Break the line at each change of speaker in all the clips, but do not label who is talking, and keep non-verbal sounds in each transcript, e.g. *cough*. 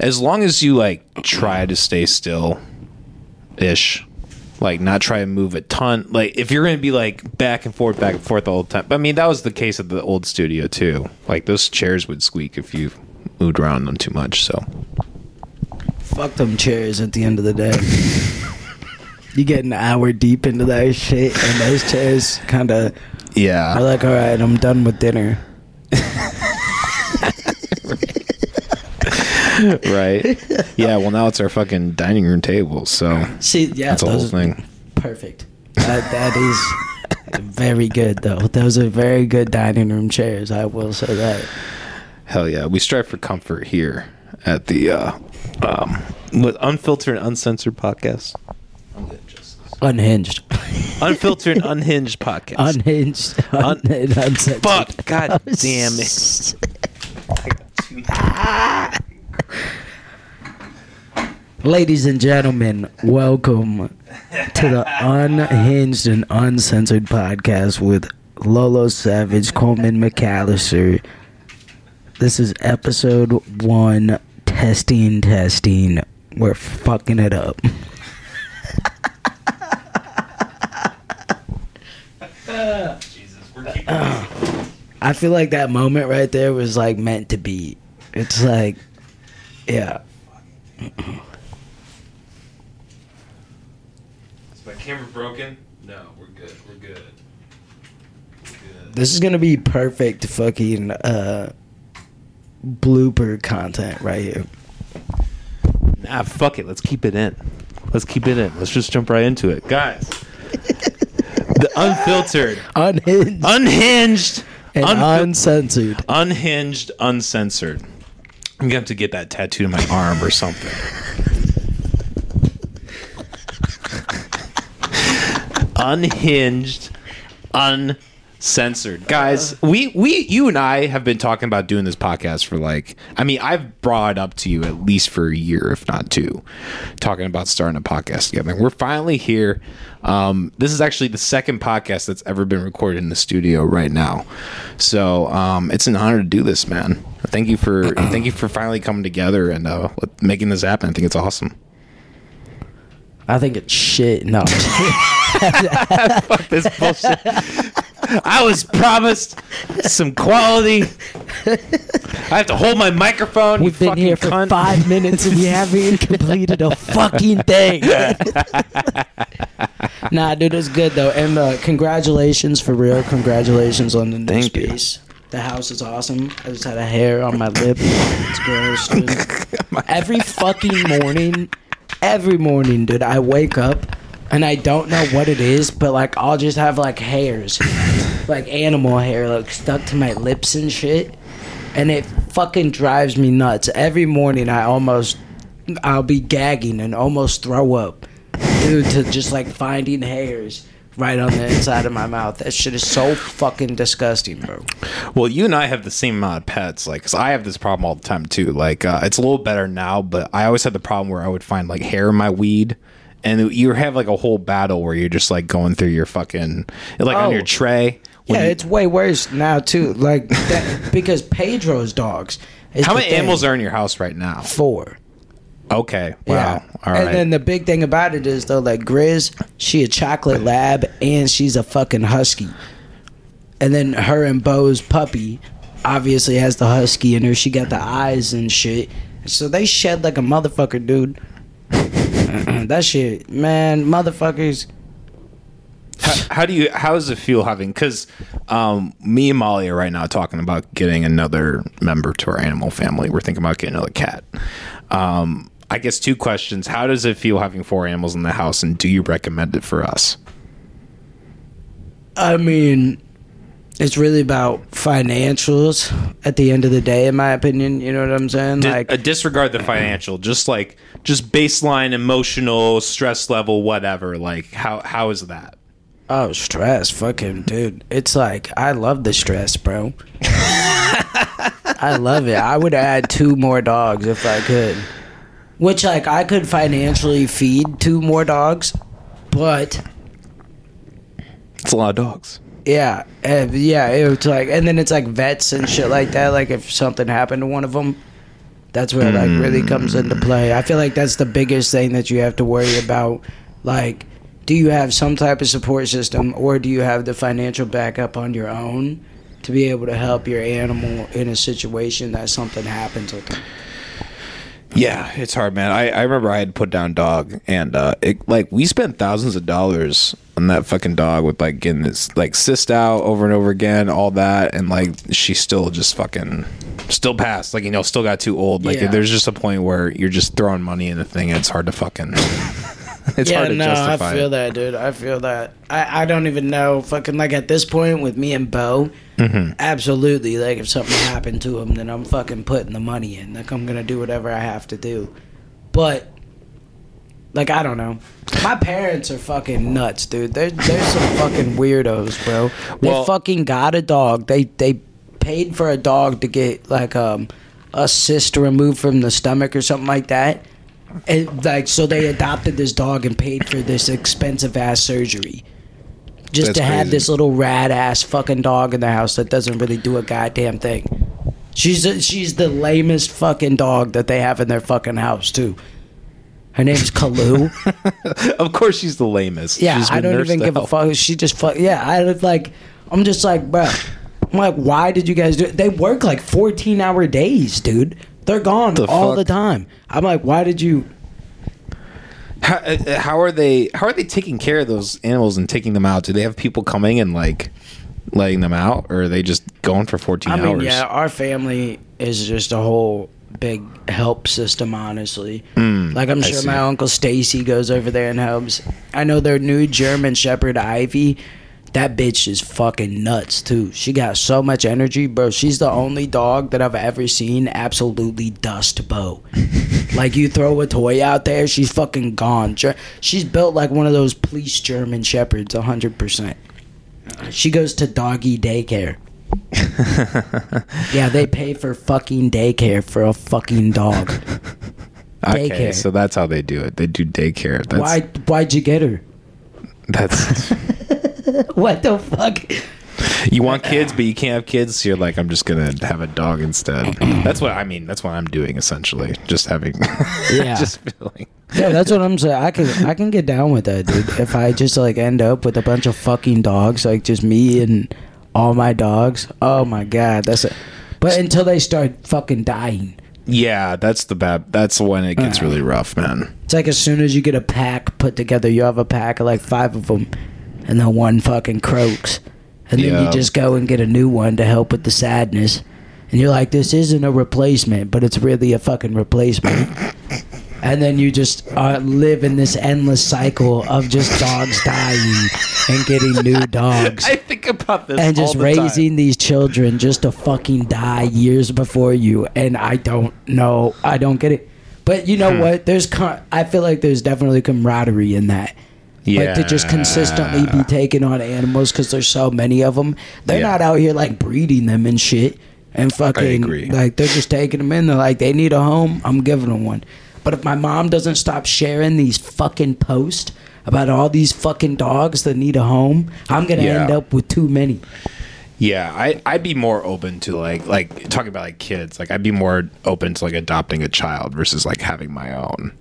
as long as you like try to stay still ish like not try to move a ton like if you're gonna be like back and forth back and forth all the time i mean that was the case at the old studio too like those chairs would squeak if you moved around them too much so
Fuck them chairs at the end of the day. *laughs* you get an hour deep into that shit, and those chairs kind of
Yeah are
like, all right, I'm done with dinner. *laughs* *laughs*
right *laughs* yeah well now it's our fucking dining room table so
See, yeah,
that's a whole thing
perfect. That that is very good though. Those are very good dining room chairs. I will say that.
hell yeah we strive for comfort here at the uh um with unfiltered and uncensored podcast
Unhinged,
unfiltered and *laughs* unhinged podcast
unhinged, un-
Un-
uncensored.
Fuck! God damn it!
Ladies and gentlemen, welcome to the Unhinged and Uncensored podcast with Lolo Savage, Coleman McAllister. This is episode one, testing, testing. We're fucking it up. I feel like that moment right there was like meant to be. It's like, yeah. *clears throat*
Is my camera broken? No, we're good. We're good. We're good.
This is gonna be perfect fucking uh blooper content right here.
Nah, fuck it. Let's keep it in. Let's keep it in. Let's just jump right into it, guys. the *laughs* unfiltered,
Unhinged
unhinged,
and
unfil-
uncensored.
unhinged, uncensored. I'm gonna have to get that tattooed on my arm or something. Unhinged, uncensored. Guys, we we you and I have been talking about doing this podcast for like I mean, I've brought it up to you at least for a year, if not two, talking about starting a podcast together. We're finally here. Um, this is actually the second podcast that's ever been recorded in the studio right now. So um, it's an honor to do this, man. Thank you for *clears throat* thank you for finally coming together and uh, making this happen. I think it's awesome.
I think it's shit. No. *laughs*
Fuck this bullshit. I was promised some quality. I have to hold my microphone.
We've been here for
cunt.
five minutes and we haven't even completed a fucking thing. *laughs* nah, dude, it's good though. And uh, congratulations for real. Congratulations on the new
Thank you.
space. The house is awesome. I just had a hair on my lip. It's gross, dude. *laughs* every fucking morning, every morning, dude, I wake up and I don't know what it is, but like I'll just have like hairs, like animal hair, like stuck to my lips and shit, and it fucking drives me nuts. Every morning, I almost, I'll be gagging and almost throw up due to just like finding hairs right on the inside of my mouth. That shit is so fucking disgusting, bro.
Well, you and I have the same amount of pets. Like, cause I have this problem all the time too. Like, uh, it's a little better now, but I always had the problem where I would find like hair in my weed. And you have like a whole battle where you're just like going through your fucking like on
Oh.
your tray.
Yeah,
you-
it's way worse now too. Like that, *laughs* because Pedro's dogs. is
how many
thing.
animals are in your house right now?
Four.
Okay, wow,
Yeah.
all right.
And then the big thing about it is though, like Grizz, she a chocolate lab and she's a fucking husky. And then her and Bo's puppy obviously has the husky in her. She got the eyes and shit. So they shed like a motherfucker, dude. *laughs* *clears throat* that shit, man, motherfuckers.
how, how do you how does it feel having because um, me and molly are right now talking about getting another member to our animal family. We're thinking about getting another cat. Um, i guess two questions. How does it feel having four animals in the house and do you recommend it for us?
I mean, it's really about financials at the end of the day, in my opinion. You know what I'm saying?
Di-
like,
uh, disregard the financial just like just baseline emotional stress level whatever like how how is that
Oh, stress, fucking dude. It's like I love the stress, bro. *laughs* I love it. I would add two more dogs if I could. Which like I could financially feed two more dogs, but
it's a lot of dogs
yeah, yeah, it's like and then it's like vets and shit like that like if something happened to one of them, That's where like really comes into play. I feel like that's the biggest thing that you have to worry about. Like, do you have some type of support system, or do you have the financial backup on your own to be able to help your animal in a situation that something happens with them?
Yeah, it's hard, man. I, I remember I had put down dog, and uh, it like we spent thousands of dollars on that fucking dog with like getting this like cyst out over and over again, all that, and like she still just fucking still passed. Like you know, still got too old. Like
Yeah.
there's just a point where you're just throwing money in the thing, and it's hard to fucking. *laughs* it's
yeah,
hard to
no,
justify.
I feel
it.
that, dude. I feel that. I, I don't even know. Fucking like at this point with me and Bo,
Mm-hmm.
absolutely. Like if something happened to him, then I'm fucking putting the money in. Like I'm gonna do whatever I have to do. But like I don't know. My parents are fucking nuts, dude. They're they're some fucking weirdos, bro. They
Well-
fucking got a dog. They they paid for a dog to get like um a cyst removed from the stomach or something like that. And like so they adopted this dog and paid for this expensive ass surgery. Just
That's
to have
crazy.
this little rad ass fucking dog in the house that doesn't really do a goddamn thing. She's a, she's the lamest fucking dog that they have in their fucking house too. Her name's Kalu. *laughs*
of course, she's the lamest.
Yeah,
She's
I don't even give a fuck. She just fuck. Yeah, I was like, I'm just like, bro. I'm like, why did you guys do it? They work like 14 hour days, dude. They're gone
The
all
fuck?
the time. I'm like, why did you?
How, uh, how are they? How are they taking care of those animals and taking them out? Do they have people coming and like letting them out, or are they just going for fourteen
I
hours?
mean, yeah, our family is just a whole big help system, honestly. like, I'm sure my uncle Stacy goes over there and helps. I know their new German Shepherd Ivy. That bitch is fucking nuts too. She got so much energy, bro. She's the only dog that I've ever seen absolutely dust Bo. *laughs* like you throw a toy out there, she's fucking gone. She's built like one of those police German shepherds, hundred percent. She goes to doggy daycare. *laughs* Yeah, they pay for fucking daycare for a fucking dog. *laughs*
okay,
daycare.
so that's how they do it. They do daycare. That's,
Why? Why'd you get her?
That's *laughs*
What the fuck?
you want kids, but you can't have kids. So you're like, I'm just gonna have a dog instead. *clears throat* That's what I mean. That's what I'm doing essentially. Just having, *laughs*
Yeah.
just feeling.
Yeah, that's what I'm saying. I can I can get down with that, dude. If I just like end up with a bunch of fucking dogs, like just me and all my dogs. Oh my god, that's it. But until they start fucking dying,
Yeah, that's the bad. That's when it gets uh. really rough, man.
it's like as soon as you get a pack put together, you have a pack of like five of them, and then one fucking croaks, and then
Yeah.
you just go and get a new one to help with the sadness, and you're like, this isn't a replacement, but it's really a fucking replacement. *coughs* and then you just uh, live in this endless cycle of just dogs dying and getting new *laughs* dogs
I think about this
and just
the time.
raising these children just to fucking die years before you and i don't know i don't get it but you
Hmm.
know what there's i feel like there's definitely camaraderie in that like to just consistently be taking on animals because there's so many of them they're
Yeah.
not out here like breeding them and shit and fucking
agree.
like they're just taking them in they're like they need a home i'm giving them one but if my mom doesn't stop sharing these fucking posts about all these fucking dogs that need a home i'm gonna
Yeah.
end up with too many
Yeah, I I'd be more open to like like talking about like kids. Like I'd be more open to like adopting a child versus like having my own.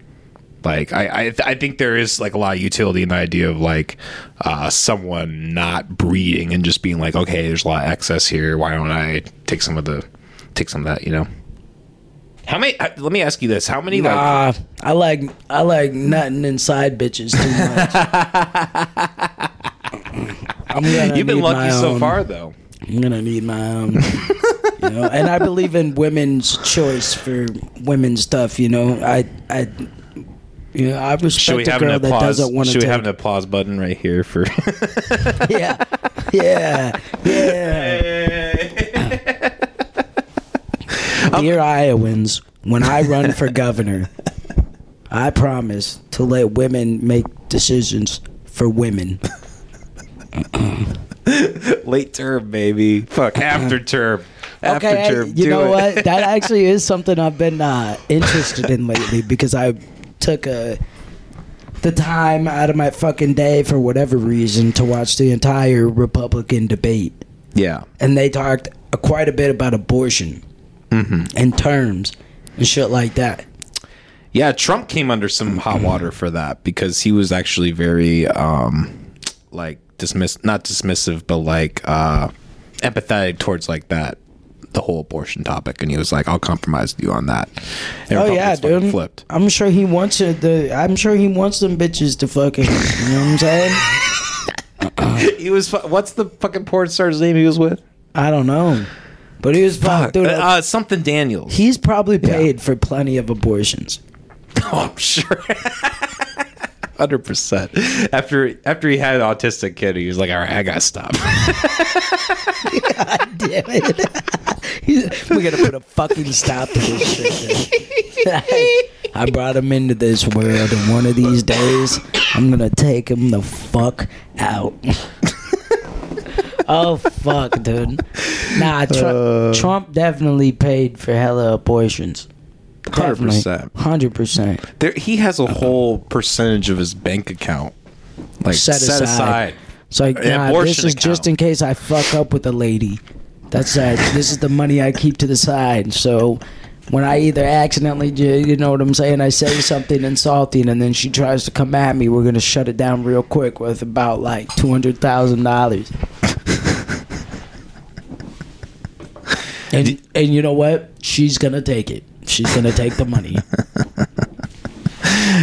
Like I I, I think there is like a lot of utility in the idea of like uh, someone not breeding and just being like, okay, there's a lot of excess here. Why don't I take some of the take some of that? You know. How many? uh, Let me ask you this: How many like
Nah, I like I like nutting inside bitches too much. *laughs* I'm gonna
you've been lucky so
own.
far though?
I'm gonna need my own. *laughs* you know, and I believe in women's choice for women's stuff. You know, I I. You know, I respect a girl that doesn't want to
Should we
take.
have an applause button right here for? *laughs*
yeah, yeah, yeah. Dear *laughs* Iowans, when I run for *laughs* governor, I promise to let women make decisions for women.
Late term, baby. Fuck after term. After
okay, I-
term.
you
do
know
it.
what? That actually is something I've been uh, interested in lately because I took a the time out of my fucking day for whatever reason to watch the entire Republican debate,
Yeah.
and they talked uh, quite a bit about abortion
Mm-hmm.
and terms. and shit like that.
Yeah, Trump came under some hot *clears throat* water for that because he was actually very um like dismiss not dismissive but like uh empathetic towards like that the whole abortion topic and he was like I'll compromise with you on that. And
Oh yeah, dude.
Flipped.
I'm sure he wants it. The I'm sure he wants them bitches to fucking. You know what I'm saying? *laughs*
He was what's the fucking porn star's name he was with?
I don't know, but he was
Fuck.
Dude,
uh, something Daniels.
he's probably paid for plenty of abortions. *laughs*
Oh, I'm sure. *laughs* Hundred percent. After after he had an autistic kid, he was like, "All right, I gotta stop." *laughs*
Damn it! We gotta put a fucking stop to this shit. I brought him into this world, and one of these days, I'm gonna take him the fuck out. oh fuck, dude! Nah, Trump, uh. Trump definitely paid for hella abortions.
100%.
hundred percent.
There, he has a whole percentage of his bank account like
Set
set,
aside.
aside.
It's like,
An
nah, this is just in case I fuck up with a lady. That's that. this is the money I keep to the side. So when I either accidentally, you know what I'm saying, I say something insulting, and then she tries to come at me, we're gonna shut it down real quick with about like two hundred thousand dollars. *laughs* And and you know what? She's gonna take it. She's gonna take the money. *laughs*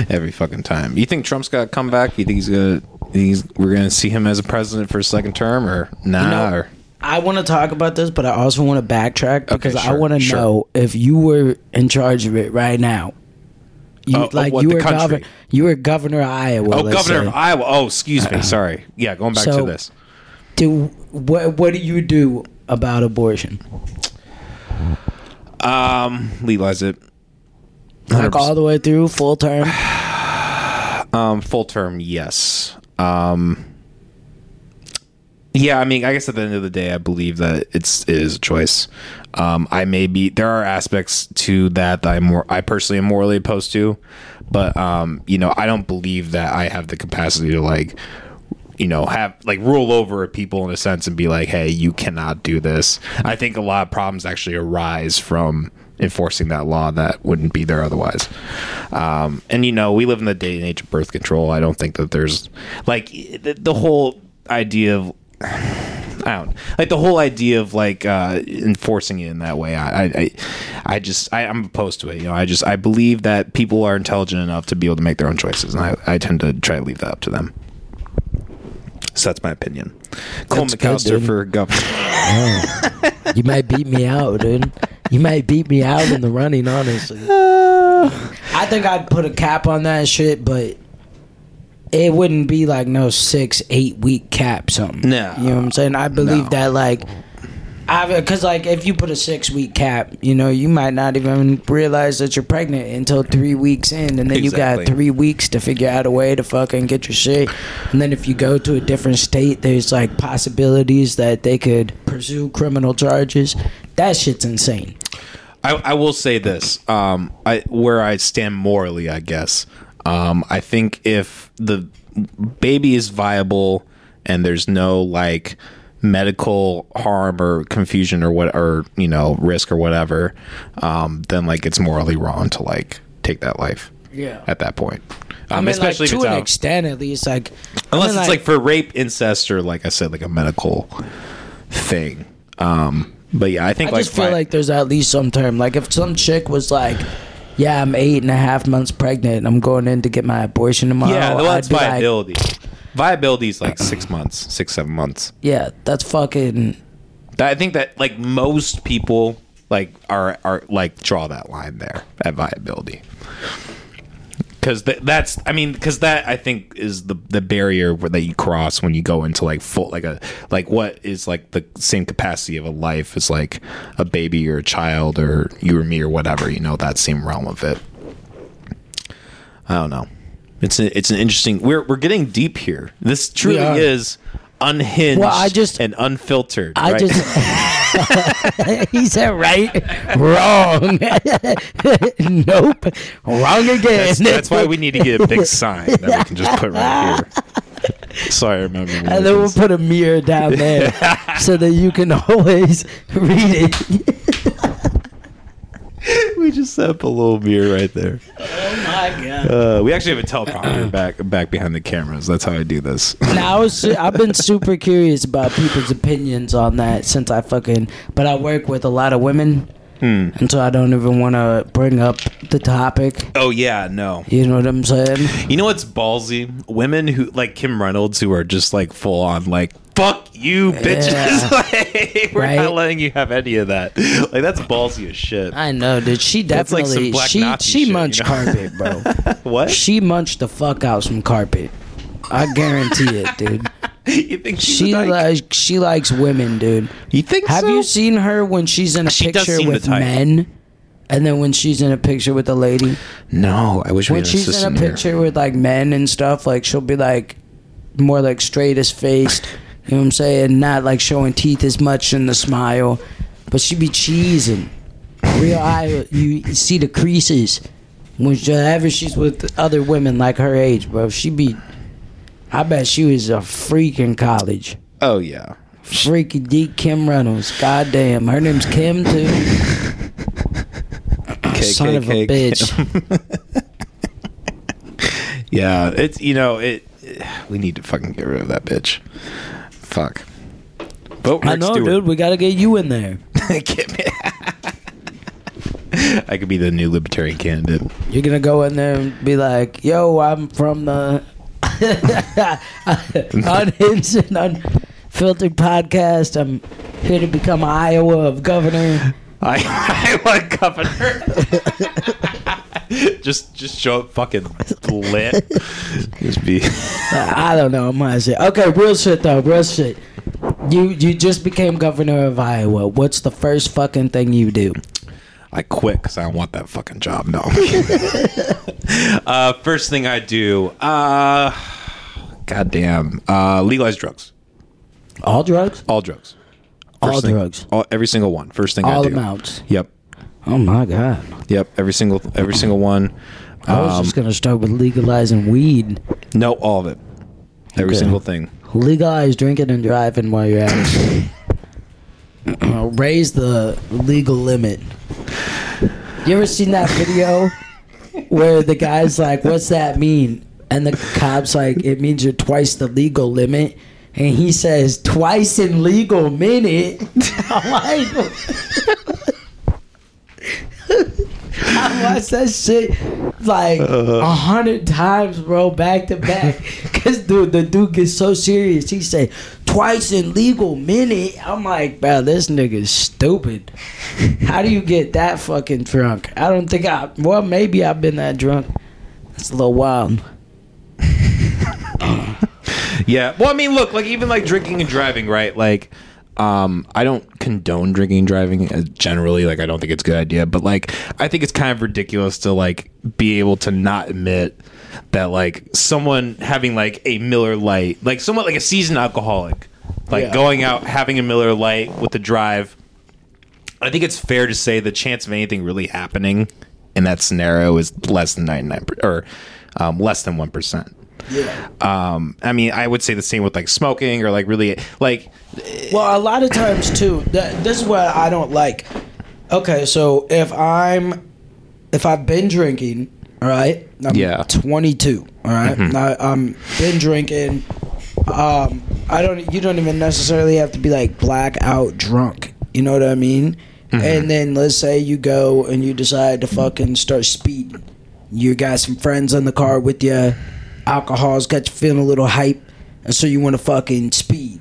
every fucking time. You think Trump's got to come back? You think he's gonna? He's we're gonna see him as a president for a second term, or nah?
You know,
or
I want to talk about this, but I also want to backtrack because I
sure,
want to
sure.
know if you were in charge of it right now. You
Uh,
like
what,
you were governor. You were governor of Iowa.
oh, governor
say.
of Iowa. Oh, excuse me. Sorry. Yeah, going back
So-
to this.
Do what? What do you do about abortion?
Um, legalize it.
Like
100%.
all the way through full term. *sighs*
Um, full term, yes. Um, yeah, I mean, I guess at the end of the day, I believe that it's it is a choice. Um, I may be there are aspects to that that I more I personally am morally opposed to, but um, you know, I don't believe that I have the capacity to like, you know, have like rule over people in a sense and be like, hey, you cannot do this. I think a lot of problems actually arise from enforcing that law that wouldn't be there otherwise. Um, and you know, we live in the day and age of birth control. I don't think that there's like the, the whole idea of *sighs* I don't like the whole idea of like uh, enforcing it in that way. I, I, I, just I, I'm opposed to it. You know, I just I believe that people are intelligent enough to be able to make their own choices, and I, I tend to try to leave that up to them. So that's my opinion. Cole
That's
McAllister
dude.
for governor. *laughs* Oh.
You might beat me out, dude. You might beat me out in the running, honestly. *sighs* I think I'd put a cap on that shit, but it wouldn't be like no six, eight week cap something.
No.
You know what I'm saying? I believe
No.
that like because like if you put a six week cap, you know, you might not even realize that you're pregnant until three weeks in, and then you got three weeks to figure out a way to fucking get your shit. And then if you go to a different state, there's like possibilities that they could pursue criminal charges. That shit's insane.
I, I will say this. Um, I where I stand morally, I guess. Um, I think if the baby is viable and there's no like medical harm or confusion or what or you know risk or whatever, um, then like it's morally wrong to like take that life.
Yeah.
At that point, um,
I mean,
especially
like,
if
to
it's
an
out,
extent, at least, like
unless
I mean,
it's like for rape, incest, or like I said, like a medical thing. Um, but yeah, I think
I
like
just feel
vi-
like there's at least some term. Like if some chick was like, "Yeah, I'm eight and a half months pregnant. and I'm going in to get my abortion tomorrow."
Yeah, well, that's
I'd be like,
viability. is like six *clears throat* months, six seven months.
yeah, that's fucking.
That- I think that like most people like are are like draw that line there at viability. Because th- that's, I mean, because that I think is the the barrier where, that you cross when you go into like full like a like what is like the same capacity of a life as like a baby or a child or you or me or whatever you know that same realm of it. I don't know. It's a, it's an interesting. We're we're getting deep here. This truly is unhinged
Well, I just-
and unfiltered.
I
right?
just. *laughs* he said right, wrong. *laughs* nope, wrong again.
That's, that's why we need to get a big sign that we can just put right here. *laughs* Sorry, I remember. when
And then we'll put a mirror down there so that you can always read it.
We *laughs* we just set up a little mirror right there.
Oh my god.
Uh, we actually have a teleprompter *clears throat* back back behind the cameras. That's how I do this.
Now I was, I've been *laughs* super curious about people's opinions on that since I fucking. But I work with a lot of women,
Hmm.
and so I don't even want to bring up the topic.
Oh yeah, no.
You know what I'm saying?
You know what's ballsy? Women who like Kim Reynolds who are just like full on like fuck you bitches.
Yeah. *laughs*
like, we're
Right.
not letting you have any of that. Like that's ballsy as shit.
I know, dude. She
like
definitely
black
she
Nazi
she
shit, you
munched
know?
carpet, bro. *laughs*
what?
she munched the fuck out some carpet. I guarantee it, dude. *laughs*
you think she's
She
a dyke?
like she likes women, dude.
You think
Have
so?
you seen her when she's in a
She
picture with men, and then when she's in a picture with a lady?
No, I wish we
When she's in a
assistant here.
picture with like men and stuff, like she'll be like more like straight as faced. *laughs* You know what I'm saying? Not like showing teeth as much in the smile, but she be cheesing. Real eye, you see the creases. Whenever she's with other women like her age, bro, she be. I bet she was a freak in college.
Oh yeah.
Freaky deep Kim Reynolds. Goddamn, her name's Kim too. *laughs* Son of a bitch. *laughs*
Yeah, it's you know it. We need to fucking get rid of that bitch. Fuck. Vote
I know,
Stewart.
dude. We gotta get you in there. *laughs*
Get me- I could be the new libertarian candidate.
You're gonna go in there and be like, "Yo, I'm from the *laughs* unhinged and unfiltered podcast. I'm here to become Iowa of governor." *laughs*
I, I want governor. *laughs* just just show up fucking lit. Just be.
I don't know. I'm gonna say, okay, real shit though, real shit. You you just became governor of Iowa. What's the first fucking thing you do?
I quit because I don't want that fucking job. No. *laughs* uh, first thing I do, uh, goddamn, uh, legalize drugs.
All drugs,
All drugs.
all
thing-
drugs,
All, every single one. First thing
all
I do.
amounts.
Yep.
Oh my god!
Yep. Every single every single one.
I was
Um,
just gonna start with legalizing weed.
no, all of it. Every
Okay.
single thing.
Legalize drinking and driving while you're at it. *laughs* Uh, Raise the legal limit. You ever seen that video where the guy's like, "What's that mean?" And the cop's like, "It means you're twice the legal limit." And he says, "Twice in legal minute." *laughs* I'm like, I watched that shit like uh-huh. a hundred times, bro, back to back. *laughs* Cause dude, the dude gets so serious. He say twice in legal minute. I'm like, bro, this nigga's stupid. How do you get that fucking drunk? I don't think I. Well, maybe I've been that drunk. It's a little wild. *laughs*
Yeah. Well, I mean, look, like even like drinking and driving, right? Like, um, I don't condone drinking and driving uh, generally. Like, I don't think it's a good idea. But like, I think it's kind of ridiculous to like be able to not admit that like someone having like a Miller Lite, like someone like a seasoned alcoholic, like
Yeah.
going out having a Miller Lite with the drive. I think it's fair to say the chance of anything really happening in that scenario is less than ninety nine or um, less than one percent.
Yeah.
Um, I mean, I would say the same with like smoking or like really like
Well, a lot of times too. That, this is what I don't like. Okay, so if I'm, if I've been drinking, all right. I'm
Yeah.
22. All right? I, I'm been drinking. Um, I don't. You don't even necessarily have to be like blackout drunk. You know what I mean? And then let's say you go and you decide to fucking start speeding. You got some friends in the car with you. Alcohol's got you feeling a little hype, and so you want to fucking speed.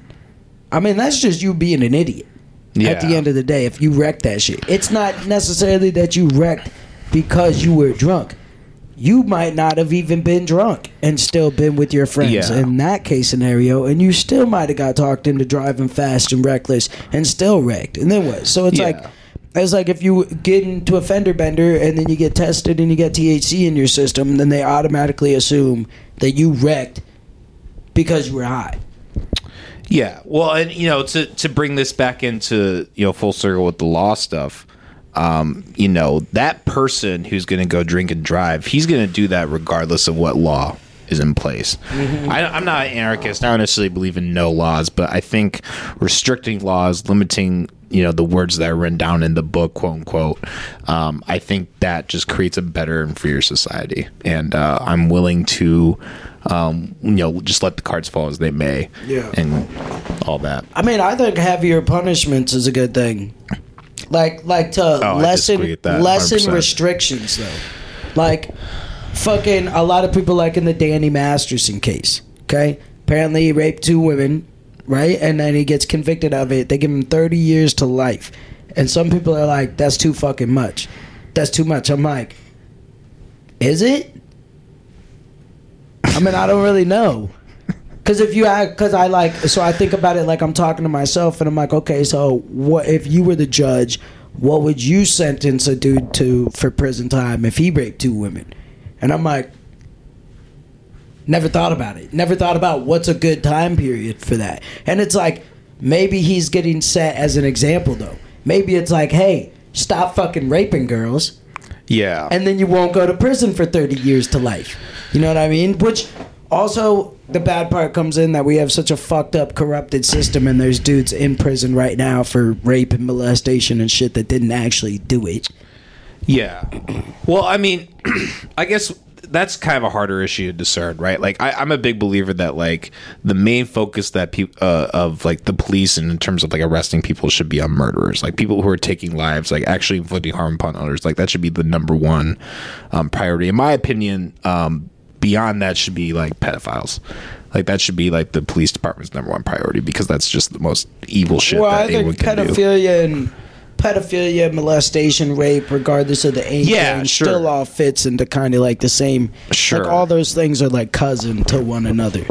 I mean, that's just you being an idiot. At the end of the day, if you wreck that shit, it's not necessarily that you wrecked because you were drunk. You might not have even been drunk and still been with your friends
Yeah.
in that case scenario, and you still might have got talked into driving fast and reckless and still wrecked. And then what? So it's
Yeah.
like it's like if you get into a fender bender and then you get tested and you get THC in your system, then they automatically assume that you wrecked because you were high.
yeah. Well, and you know, to to bring this back into you know full circle with the law stuff. Um, you know, that person who's going to go drink and drive, he's going to do that regardless of what law is in place. I, I'm not an anarchist. I don't necessarily believe in no laws, but I think restricting laws, limiting, you know the words that are written down in the book, quote unquote. Um, I think that just creates a better and freer society, and uh, I'm willing to, um, you know, just let the cards fall as they may,
Yeah.
and all that.
I mean, I think heavier punishments is a good thing. Like, like to
Oh,
lessen
disagree with that,
lessen restrictions though. Like, fucking a lot of people like in the Danny Masterson case. Okay, apparently he raped two women, right? And then he gets convicted of it. They give him thirty years to life, and some people are like, "That's too fucking much. That's too much." I'm like, is it? I mean, I don't really know. Because if you act, because I like, so I think about it like I'm talking to myself, and I'm like, okay, so what if you were the judge? What would you sentence a dude to for prison time if he raped two women? And I'm like, never thought about it. Never thought about what's a good time period for that. And it's like, maybe he's getting set as an example though. Maybe it's like, hey, stop fucking raping girls
Yeah,
and then you won't go to prison for 30 years to life. You know what I mean? Which also the bad part comes in that we have such a fucked up corrupted system and there's dudes in prison right now for rape and molestation and shit that didn't actually do it.
Yeah. Well, I mean, *clears throat* I guess that's kind of a harder issue to discern, right? Like, I, I'm a big believer that like the main focus that people uh, of like the police and in terms of like arresting people should be on murderers, like people who are taking lives, like actually inflicting harm upon others. Like that should be the number one um, priority, in my opinion. Um, beyond that should be like pedophiles. Like that should be like the police department's number one priority because that's just the most evil shit
well,
that
I think
anyone can do.
pedophilia and pedophilia, molestation, rape, regardless of the age
Yeah,
range,
sure.
still all fits into kind of like the same.
Sure.
Like all those things are like cousin to one another.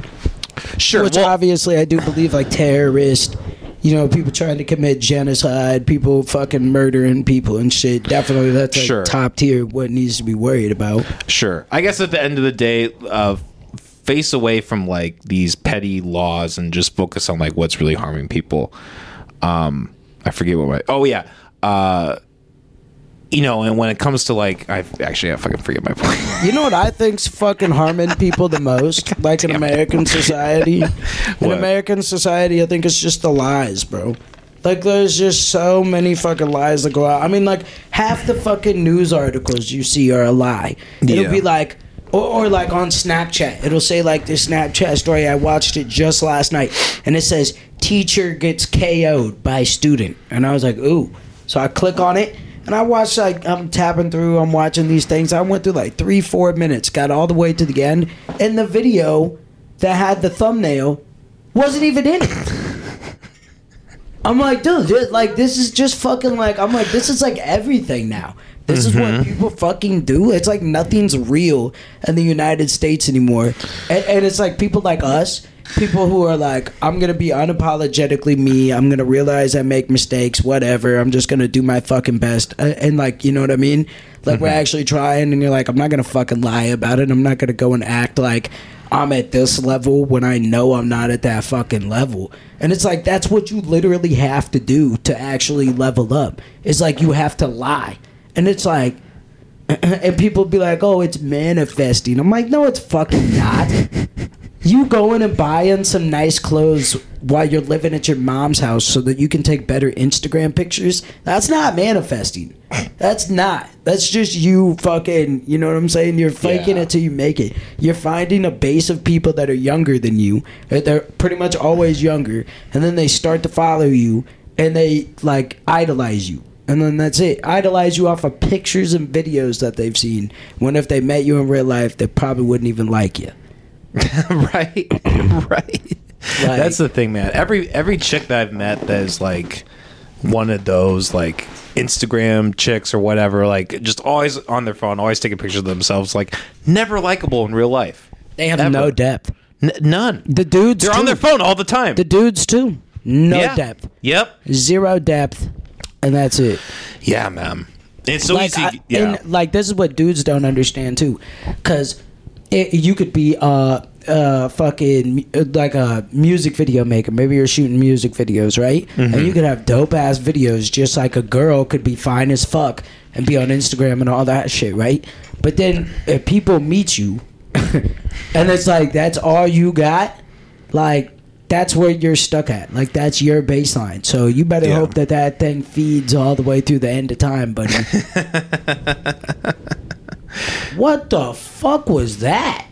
Sure.
Which
well-
obviously I do believe like terrorist, you know, people trying to commit genocide, people fucking murdering people and shit. Definitely that's like
Sure.
top tier what needs to be worried about.
Sure. I guess at the end of the day, uh, face away from like these petty laws and just focus on like what's really harming people. Um, I forget what my. Oh yeah. Uh, you know, and when it comes to like, I actually I fucking forget my point.
You know what I think's fucking harming people the most? *laughs* Like in American society. *laughs* In American society, I think it's just the lies, bro. Like there's just so many fucking lies that go out. I mean, like half the fucking news articles you see are a lie. It'll
Yeah.
be like or, or like on Snapchat, it'll say like this Snapchat story. I watched it just last night, and it says teacher gets KO'd by student, and I was like, ooh. So I click on it, and I watched like I'm tapping through, I'm watching these things. I went through like three, four minutes, got all the way to the end, and the video that had the thumbnail wasn't even in it. *laughs* I'm like, dude, this, like this is just fucking like I'm like this is like everything now. This is what mm-hmm. people fucking do. It's like nothing's real in the United States anymore, and, and it's like people like us, people who are like, I'm gonna be unapologetically me. I'm gonna realize I make mistakes. Whatever. I'm just gonna do my fucking best, and, and like you know what I mean. Like we're mm-hmm. actually trying, and you're like, I'm not gonna fucking lie about it. I'm not gonna go and act like I'm at this level when I know I'm not at that fucking level. And it's like that's what you literally have to do to actually level up. It's like you have to lie. And it's like *clears throat* and people be like, "Oh, it's manifesting." I'm like, "No, it's fucking not." You going and buying some nice clothes while you're living at your mom's house so that you can take better Instagram pictures. That's not manifesting. That's not. That's just you fucking, you know what I'm saying? You're faking
Yeah.
it till you make it. You're finding a base of people that are younger than you. They're pretty much always younger. And then they start to follow you and they like idolize you. And then that's it. Idolize you off of pictures and videos that they've seen. When if they met you in real life, they probably wouldn't even like you. *laughs*
right, *coughs* right. That's the thing, man. Every every chick that I've met that is like one of those like Instagram chicks or whatever, like just always on their phone, always taking pictures of themselves, like never likable in real life.
They have
Ever.
no depth.
N- none.
The dudes
They're
too.
on their phone all the time.
The dudes too. No
yeah.
depth.
Yep.
Zero depth. And that's it.
Yeah, man. It's so
like,
easy.
I-
yeah.
and, like this is what dudes don't understand too, because you could be uh uh fucking like a music video maker. Maybe you're shooting music videos, right?
Mm-hmm.
And you could have dope ass videos, just like a girl could be fine as fuck and be on Instagram and all that shit, right? But then if people meet you, *laughs* and it's like that's all you got, like. That's where you're stuck at. Like that's your baseline. So you better
Yeah.
hope that that thing feeds all the way through the end of time, buddy. *laughs* what the fuck was that?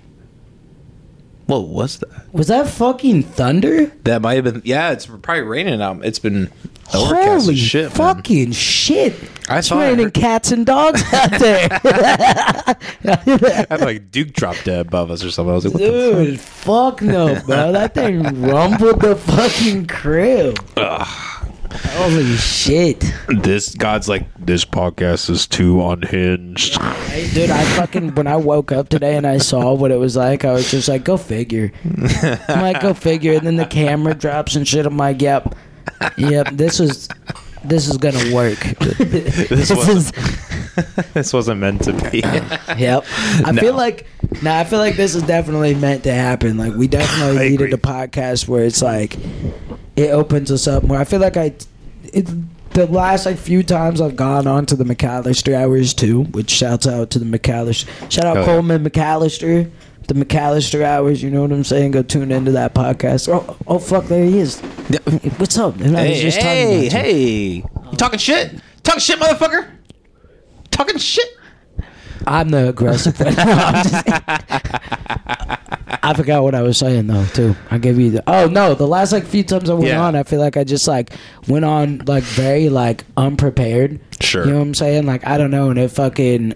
What was that?
Was that fucking thunder?
That might have been. Yeah, it's probably raining out. It's been overcast
Holy
as shit. man.
fucking shit!
I
It's raining cats and dogs out *laughs* there,
I had like Duke dropped dead above us or something. I was like, what the
dude. Fuck no, bro. That thing rumbled the fucking crib. Holy shit.
This God's like this podcast is too unhinged.
Hey, dude, I fucking when I woke up today and I saw what it was like, I was just like, "Go figure." I'm like, "Go figure." And then the camera drops and shit. I'm like, "Yep, yep. This is this is gonna work." this
wasn't- *laughs* this wasn't meant to be.
Yep. I
No.
feel like nah, I feel like this is definitely meant to happen. Like we definitely
I
needed
agree.
a podcast where it's like it opens us up more. I feel like I it the last like few times I've gone on to the McAllister hours too, which shouts out to the McAllister shout out
Oh, yeah.
Coleman McAllister. The McAllister hours, you know what I'm saying? Go tune into that podcast. Oh, oh fuck, there he is. What's up? man? I was
hey,
talking
hey,
you.
hey! You talking shit? Talking shit, motherfucker! Talking shit.
I'm the aggressive one. *laughs* *laughs* I'm just- I forgot what I was saying though too. I gave you the oh no the last like few times I went
Yeah.
on I feel like I just like went on like very like unprepared.
Sure.
You know what I'm saying? Like I don't know and it fucking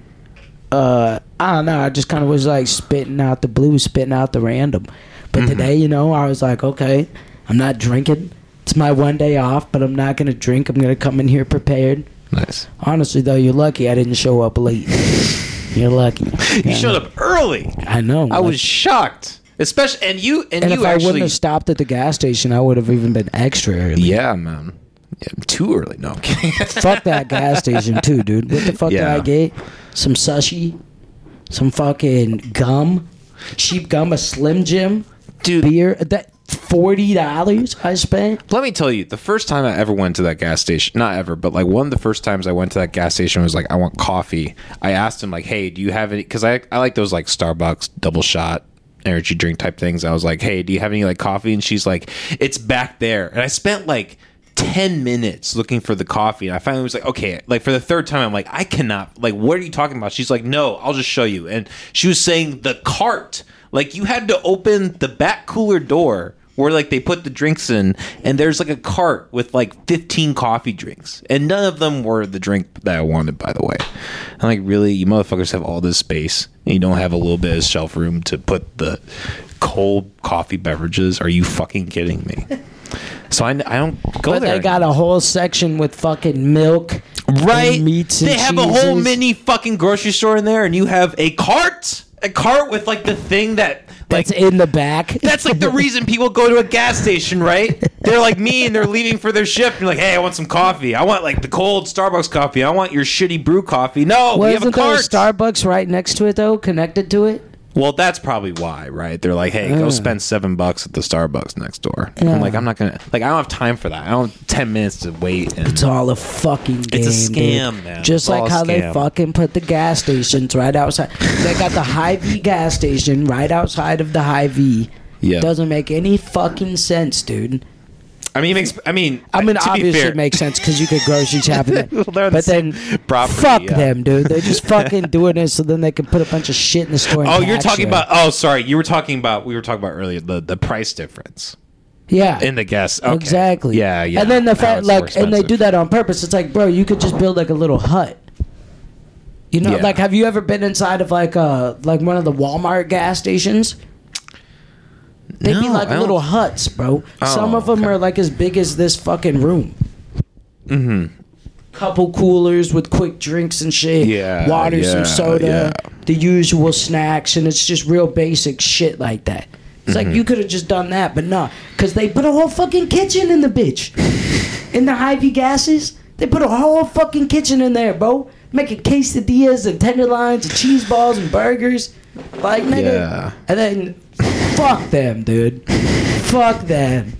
uh I don't know I just kind of was like spitting out the blue, spitting out the random. But
Mm-hmm.
today you know I was like okay I'm not drinking. It's my one day off, but I'm not gonna drink. I'm gonna come in here prepared.
Nice.
Honestly though, you're lucky I didn't show up late. *laughs* You're lucky. *laughs*
You showed up early.
I know.
I
like-
was shocked, especially and you and,
And
you
if I
actually.
wouldn't have stopped at the gas station, I would have even been extra early.
yeah, man. Yeah, too early. No, I'm kidding. *laughs*
Fuck that gas station too, dude. What the fuck
Yeah.
did I get? Some sushi, some fucking gum, cheap gum, a Slim Jim,
Dude.
beer. That forty dollars I spent.
Let me tell you, the first time I ever went to that gas station, not ever, but like one of the first times I went to that gas station was like, I want coffee. I asked him like, Hey, do you have any? Because I I like those like Starbucks double shot energy drink type things. I was like, Hey, do you have any like coffee? And she's like, It's back there. And I spent like. 10 minutes looking for the coffee and I finally was like okay like for the third time I'm like I cannot like what are you talking about she's like no I'll just show you and she was saying the cart like you had to open the back cooler door where like they put the drinks in and there's like a cart with like 15 coffee drinks. And none of them were the drink that i wanted by the way. I'm like really? You motherfuckers have all this space and you don't have a little bit of shelf room to put the cold coffee beverages? Are you fucking kidding me? *laughs* So i, I don't go
But
there
they got a whole section with fucking milk,
right?
and meats.
They have a whole mini fucking grocery store in there and you have a cart a cart with like the thing that like
That's in the back.
That's like the reason people go to a gas station, right? They're like me and they're leaving for their shift. You're like, hey, I want some coffee. I want like the cold Starbucks coffee. I want your shitty brew coffee. No, we have a
Wasn't there a
cart.
Starbucks right next to it though, connected to it?
Well, that's probably why, right? They're like, hey, go spend seven bucks at the Starbucks next door. I'm like, I'm not gonna like, I don't have time for that. I don't have ten minutes to wait. And
It's all a fucking game.
It's a scam,
dude.
man.
Just
It's all
like
a
how they
scam.
fucking put the gas stations right outside. they got the Hy-Vee gas station right outside of the Hy-Vee.
Yeah.
Doesn't make any fucking sense, dude.
I mean, it makes, I mean,
I mean, obviously it makes sense because you could grocery *laughs* shop in
Well,
but
the
then,
property,
fuck
yeah.
them, dude. They're just *laughs* fucking doing it so then they can put a bunch of shit in the store. And
Oh, you're talking about. Oh, sorry. You were talking about. We were talking about earlier the the price difference
yeah,
in the gas. Okay.
exactly.
Yeah, yeah.
And then the fact, like, and they do that on purpose. It's like, bro, you could just build like a little hut. You know,
Yeah.
like, have you ever been inside of like uh like one of the Walmart gas stations? They'd be like little huts, bro. Some
Oh,
of them
okay.
are like as big as this fucking room. Mm-hmm. Couple coolers with quick drinks and shit.
Yeah,
Water,
yeah,
some soda,
yeah.
the usual snacks, and it's just real basic shit like that. It's
Mm-hmm.
like you could have just done that, but nah, because they put a whole fucking kitchen in the bitch. *laughs* in the Hy-Vee gases, they put a whole fucking kitchen in there, bro. Making quesadillas and tenderloins and cheese balls and burgers. Like, nigga.
Yeah.
And then, *laughs* fuck them, dude. fuck them.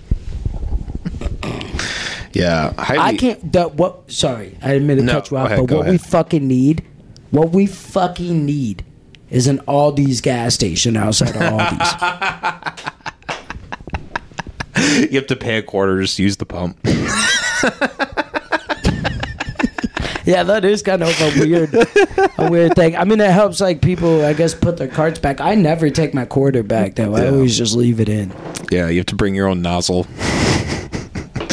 Yeah,
I can't. The, what? Sorry, I didn't mean to
No,
cut you
go
off.
ahead,
but
go
what we
ahead.
fucking need, what we fucking need, is an Aldi's gas station outside of Aldi's. *laughs*
you have to pay a quarter just to use the pump. *laughs*
Yeah, that is kind of a weird, a weird thing. I mean, it helps like people, I guess, put their carts back. I never take my quarter back though. I always just leave it in.
Yeah, you have to bring your own nozzle. *laughs*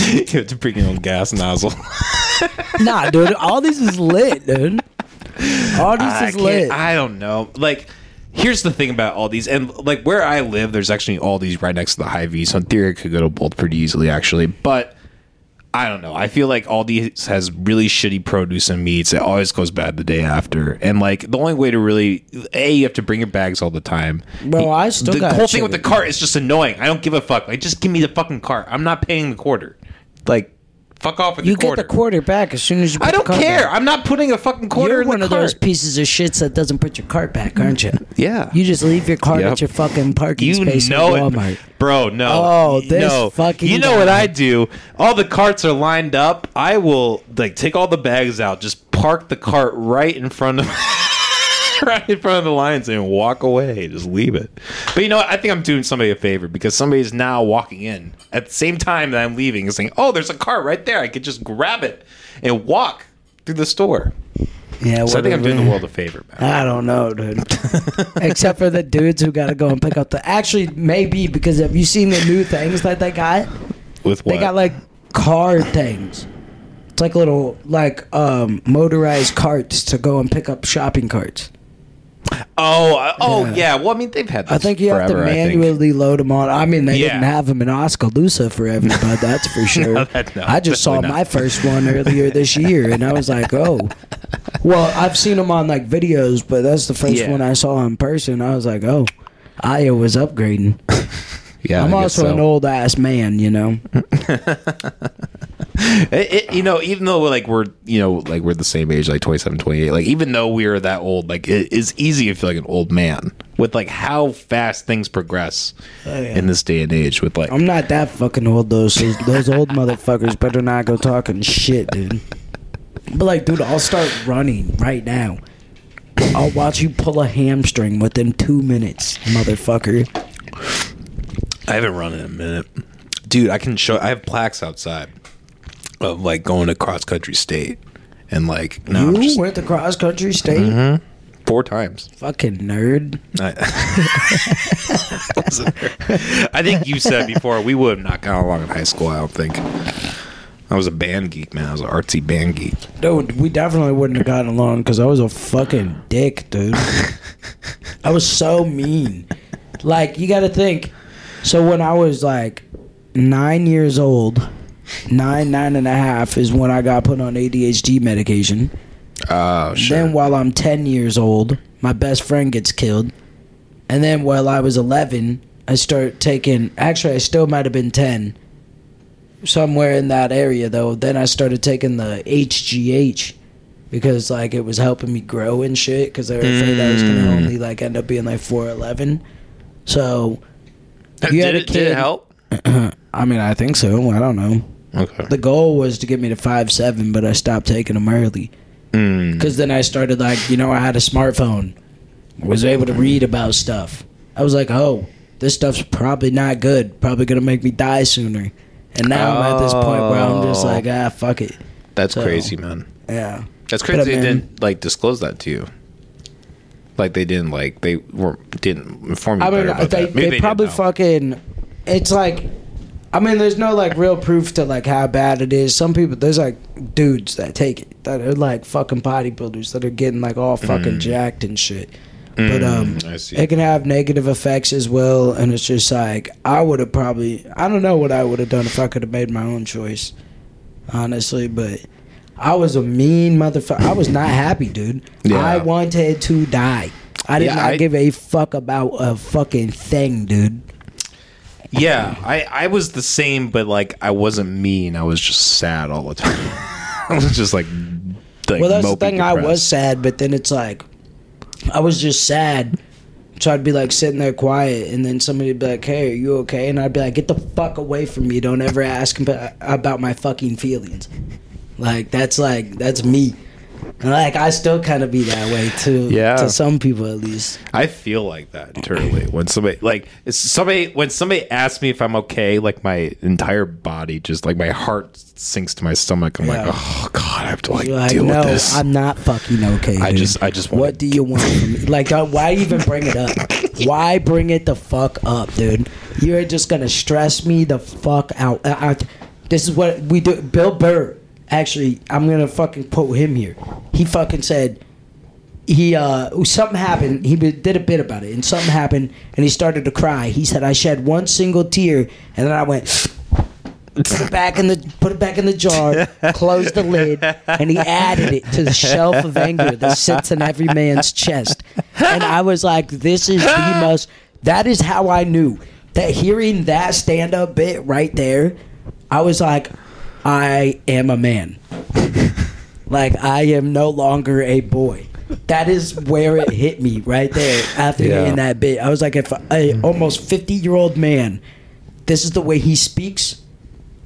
you have to bring your own gas nozzle. *laughs*
Nah, dude, all this is lit, dude. All this
I
is
can't-
lit.
I don't know. Like, here's the thing about all these, and like where I live, there's actually all these right next to the Hy-Vee. So in theory, I could go to both pretty easily, actually. But I don't know. I feel like Aldi's has really shitty produce and meats. It always goes bad the day after, and like the only way to really a you have to bring your bags all the time.
Bro, I still
the whole thing with the cart is just annoying. I don't give a fuck. Like, just give me the fucking cart. I'm not paying the quarter. Like, fuck off with
you
the quarter.
get the quarter back as soon as you. Put
I don't
cart
care.
back.
I'm not putting a fucking quarter
You're
in
one
the
of
cart.
those pieces of shits that doesn't put your cart back, aren't you?
Yeah.
You just leave your cart
Yep.
at your fucking parking
You
space
know
at
it,
Walmart.
bro. No.
Oh, this
no.
fucking
You know what. I do? All the carts are lined up. I will like take all the bags out, just park the cart right in front of, *laughs* *laughs* right in front of the lines, and walk away. Just leave it. But you know what? I think I'm doing somebody a favor because somebody's now walking in at the same time that I'm leaving, and saying, "Oh, there's a cart right there. I could just grab it and walk through the store."
Yeah,
So I think I'm doing the world a favor, man.
I don't know, dude. *laughs* Except for the dudes who got to go and pick up the. Actually, maybe because have you seen the new things that they got?
With what?
They got like car things. It's like little like um motorized carts to go and pick up shopping carts.
Oh, uh, oh
Yeah.
yeah. Well, I mean, they've had. This
I think you have to manually load them on. I mean, they
Yeah.
didn't have them in Oskaloosa forever, but that's for *laughs* sure.
No, that- no,
I just saw
not.
my first one earlier this year, and I was like, *laughs* oh. Well, I've seen them on like videos, but that's the first
Yeah.
one I saw in person. I was like, oh, Iowa's upgrading. *laughs*
Yeah,
I'm also
so.
an old ass man, you know. *laughs*
It, it- you know, even though like we're you know like we're the same age, like 27, 28, like even though we're that old, like it is easy to feel like an old man with like how fast things progress
Oh, yeah.
in this day and age. With like,
I'm not that fucking old though, so those old *laughs* motherfuckers better not go talking shit, dude. But like, dude, I'll start running right now. I'll watch you pull a hamstring within two minutes, motherfucker.
I haven't run in a minute, dude. I can show. I have plaques outside of like going to cross country state, and like I'm
you
just
went to cross country state, mm-hmm.
four times.
fucking nerd.
I, *laughs* I think you said before we would have not gotten along in high school. I don't think. I was a band geek, man. I was an artsy band geek.
Dude, we definitely wouldn't have gotten along because I was a fucking dick, dude. I was so mean. Like, you gotta think. So, when I was like nine years old, nine, nine and a half is when I got put on ADHD medication.
Oh, sure.
Then, while I'm 10 years old, my best friend gets killed. And then, while I was 11, I start taking. Actually, I still might have been 10. Somewhere in that area, though. Then I started taking the HGH because, like, it was helping me grow and shit. Because they were afraid I was going to
Mm.
only, like, end up being, like, 4'11. So, you
did,
had a
it, did it
kid-
help? *clears throat*
I mean, I think so. I don't know.
Okay.
The goal was to get me to five seven, but I stopped taking them early.
Mm.
Because then I started like, you know, I had a smartphone, was able to read about stuff. I was like, oh, this stuff's probably not good. Probably gonna make me die sooner. And now I'm at this point where I'm just
Oh.
like, ah, fuck it.
That's
So-
crazy, man.
Yeah.
That's crazy. They didn't like disclose that to you. Like they didn't like they were didn't inform you
I mean, they,
that. Maybe
they, probably fucking. It's like, I mean, there's no like real proof to like how bad it is. Some people, there's like dudes that take it that are like fucking bodybuilders that are getting like all fucking jacked and shit. But um,
Mm, I see.
it can have negative effects as well, and it's just like I would have probably. I don't know what I would have done if I could have made my own choice, honestly. But I was a mean motherfucker. I was not happy, dude.
Yeah.
I wanted to die. I did
Yeah,
not
I-
give a fuck about a fucking thing, dude.
Yeah, I I was the same, but like I wasn't mean. I was just sad all the time. *laughs* I was just like, like
well, that's the thing. I was sad, but then it's like I was just sad. So I'd be like sitting there quiet, and then somebody would be like, "Hey, are you okay?" And I'd be like, "Get the fuck away from me! Don't ever ask about my fucking feelings." Like that's like that's me. And, Like I still kind of be that way too.
Yeah.
To some people at least.
I feel like that internally when somebody like somebody when somebody asks me if I'm okay, like my entire body just like my heart sinks to my stomach. I'm
Yeah.
like, oh god, I have to like,
like,
deal
no,
with this.
I'm not fucking okay.
I
dude.
just- I just wanna-
What do you want from me? *laughs* Like, uh, why even bring it up? *laughs* why bring it the fuck up, dude? You're just gonna stress me the fuck out. I, I- this is what we do. Bill Burr, actually, I'm gonna fucking quote him here. He fucking said he uh something happened. He did a bit about it, and something happened, and he started to cry. He said, "I shed one single tear, and then I went." put it back in the put it back in the jar, closed the lid, and he added it to the shelf of anger that sits in every man's chest. And I was like, this is the most that is how I knew that hearing that stand up bit right there, I was like, I am a man. like I am no longer a boy. That is where it hit me right there after
Yeah.
hearing that bit. I was like, if a almost fifty year old man, this is the way he speaks.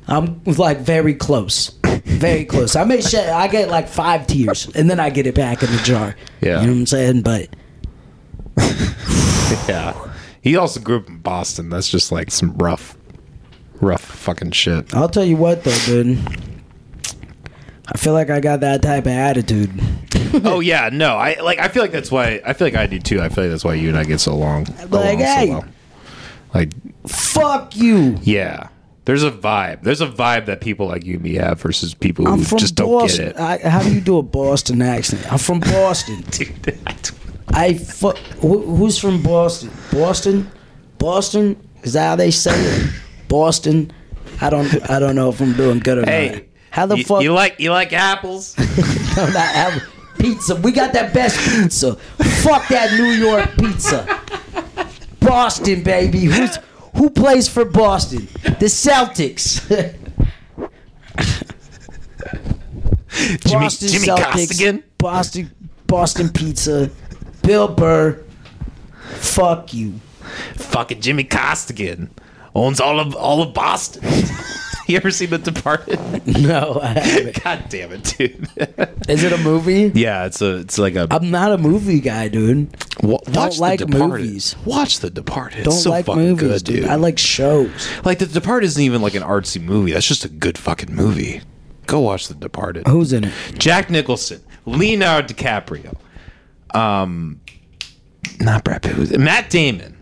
I'm like very close, very close. I may shed, I get like five tears, and then I get it back in the jar.
Yeah.
you know what I'm saying. But *laughs*
yeah. He also grew up in Boston. That's just like some rough, rough fucking shit.
I'll tell you what, though, dude. I feel like I got that type of attitude. *laughs*
oh yeah, no, I like. I feel like that's why. I feel like I do too. I feel like that's why you and I get so long.
Like,
along so well. Like
Fuck you.
yeah, there's a vibe. There's a vibe that people like you and me have versus people who
I'm from
just don't get it.
I, how do you do a Boston accent? I'm from Boston. *laughs*
Dude, I don't-
I fu- who, who's from Boston? Boston, Boston. Is that how they say it? Boston. I don't. I don't know if I'm doing good or not.
hey,
How the
you,
fuck?
you like you like apples? *laughs*
No, not apple. Pizza. We got that best pizza. Fuck that New York pizza. Boston, baby. Who's who plays for Boston? The Celtics.
Jimmy,
Boston
Jimmy
Celtics.
Costigan?
Boston Boston pizza. Bill Burr. Fuck you.
Fucking Jimmy Costigan owns all of all of Boston. *laughs* you ever seen The Departed?
No, I *laughs* haven't.
God damn it, dude. *laughs*
Is it a movie?
yeah, it's a it's like a
I'm not a movie guy, dude.
Wa- watch The
like
Departed.
movies.
Watch The Departed.
Don't
it's so
like
fucking
movies,
good, dude.
dude. I like shows.
like The Departed isn't even like an artsy movie. That's just a good fucking movie. Go watch The Departed.
Who's in it?
Jack Nicholson, Leonardo DiCaprio, um, not Brad Pitt, Matt Damon,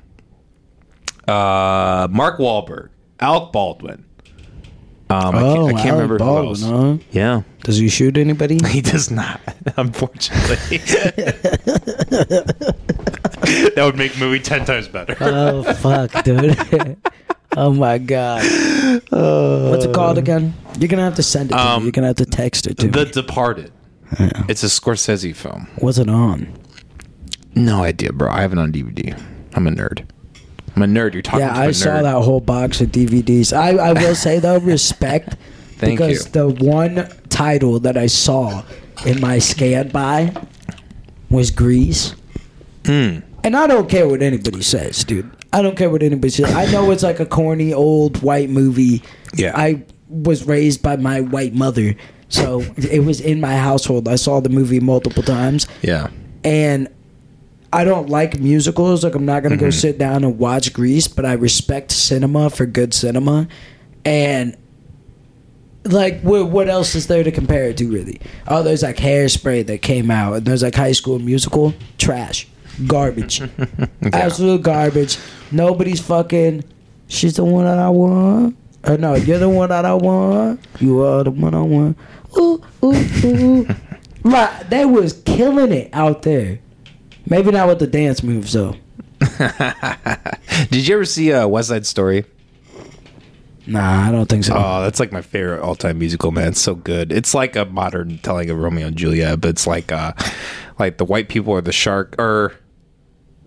uh, Mark Wahlberg, Alec Baldwin. Um, I can't, I
Oh,
can't remember
Baldwin,
who else.
huh?
Yeah,
Does he shoot anybody? *laughs*
he does not, *laughs* unfortunately. *laughs* that would make movie ten times better.
Oh fuck, dude. oh my god. What's it called again? You're gonna have to send it to
Um,
me. You're gonna have to text it to
the
me.
Departed. It's a Scorsese film.
Was it on?
No idea, bro. I have it on DVD. I'm a nerd. I'm a nerd. You're talking
Yeah, I
nerd.
saw that whole box of DVDs. I, I will *laughs* say though, respect *laughs*
Thank
because
you.
the one title that I saw in my scan by was Grease.
Hmm.
And I don't care what anybody says, dude. I don't care what anybody says. I know it's like a corny old white movie.
Yeah.
I was raised by my white mother, so it was in my household. I saw the movie multiple times,
Yeah.
and I don't like musicals. Like I'm not gonna
Mm-hmm.
go sit down and watch Grease, but I respect cinema for good cinema, and like what what else is there to compare it to really? Oh, there's like Hairspray that came out, and there's like High School Musical, trash, garbage, *laughs* absolute garbage. Nobody's fucking. She's the one that I want. Or no, you're the one that I want. You are the one I want. Ooh, ooh, ooh. *laughs* Right, they was killing it out there. Maybe not with the dance moves though. *laughs*
Did you ever see uh, West Side Story?
Nah, I don't think so.
Oh, that's like my favorite all-time musical, man. It's so good. It's like a modern telling of Romeo and Juliet, but it's like uh like the white people are the shark or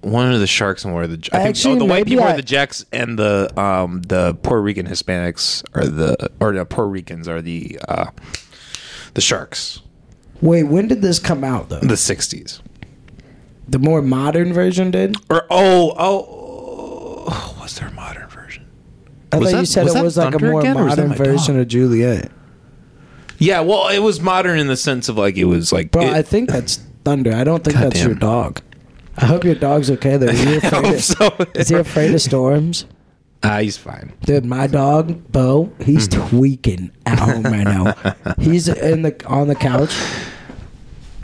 one of the sharks and one of the I think
Actually,
oh, the white
maybe
people
I-
are the Jacks and the um the Puerto Rican Hispanics are the or the Puerto Ricans are the uh the sharks.
Wait, when did this come out though?
The 60s.
The more modern version did.
Or oh, oh was there a modern version?
I
Was
thought
that-
you said
was
it was like a more
again, or was that
modern version
dog?
of Juliet.
Yeah, well, it was modern in the sense of like it was like.
Bro,
it-
I think that's thunder. I don't think
God
that's
damn.
your dog. I hope your dog's okay though. Is he *laughs* afraid, of,
so.
is he afraid of storms?
Ah, he's fine.
Dude, my dog, Bo, he's
Mm-hmm.
tweaking at home right now. *laughs* He's in the on the couch,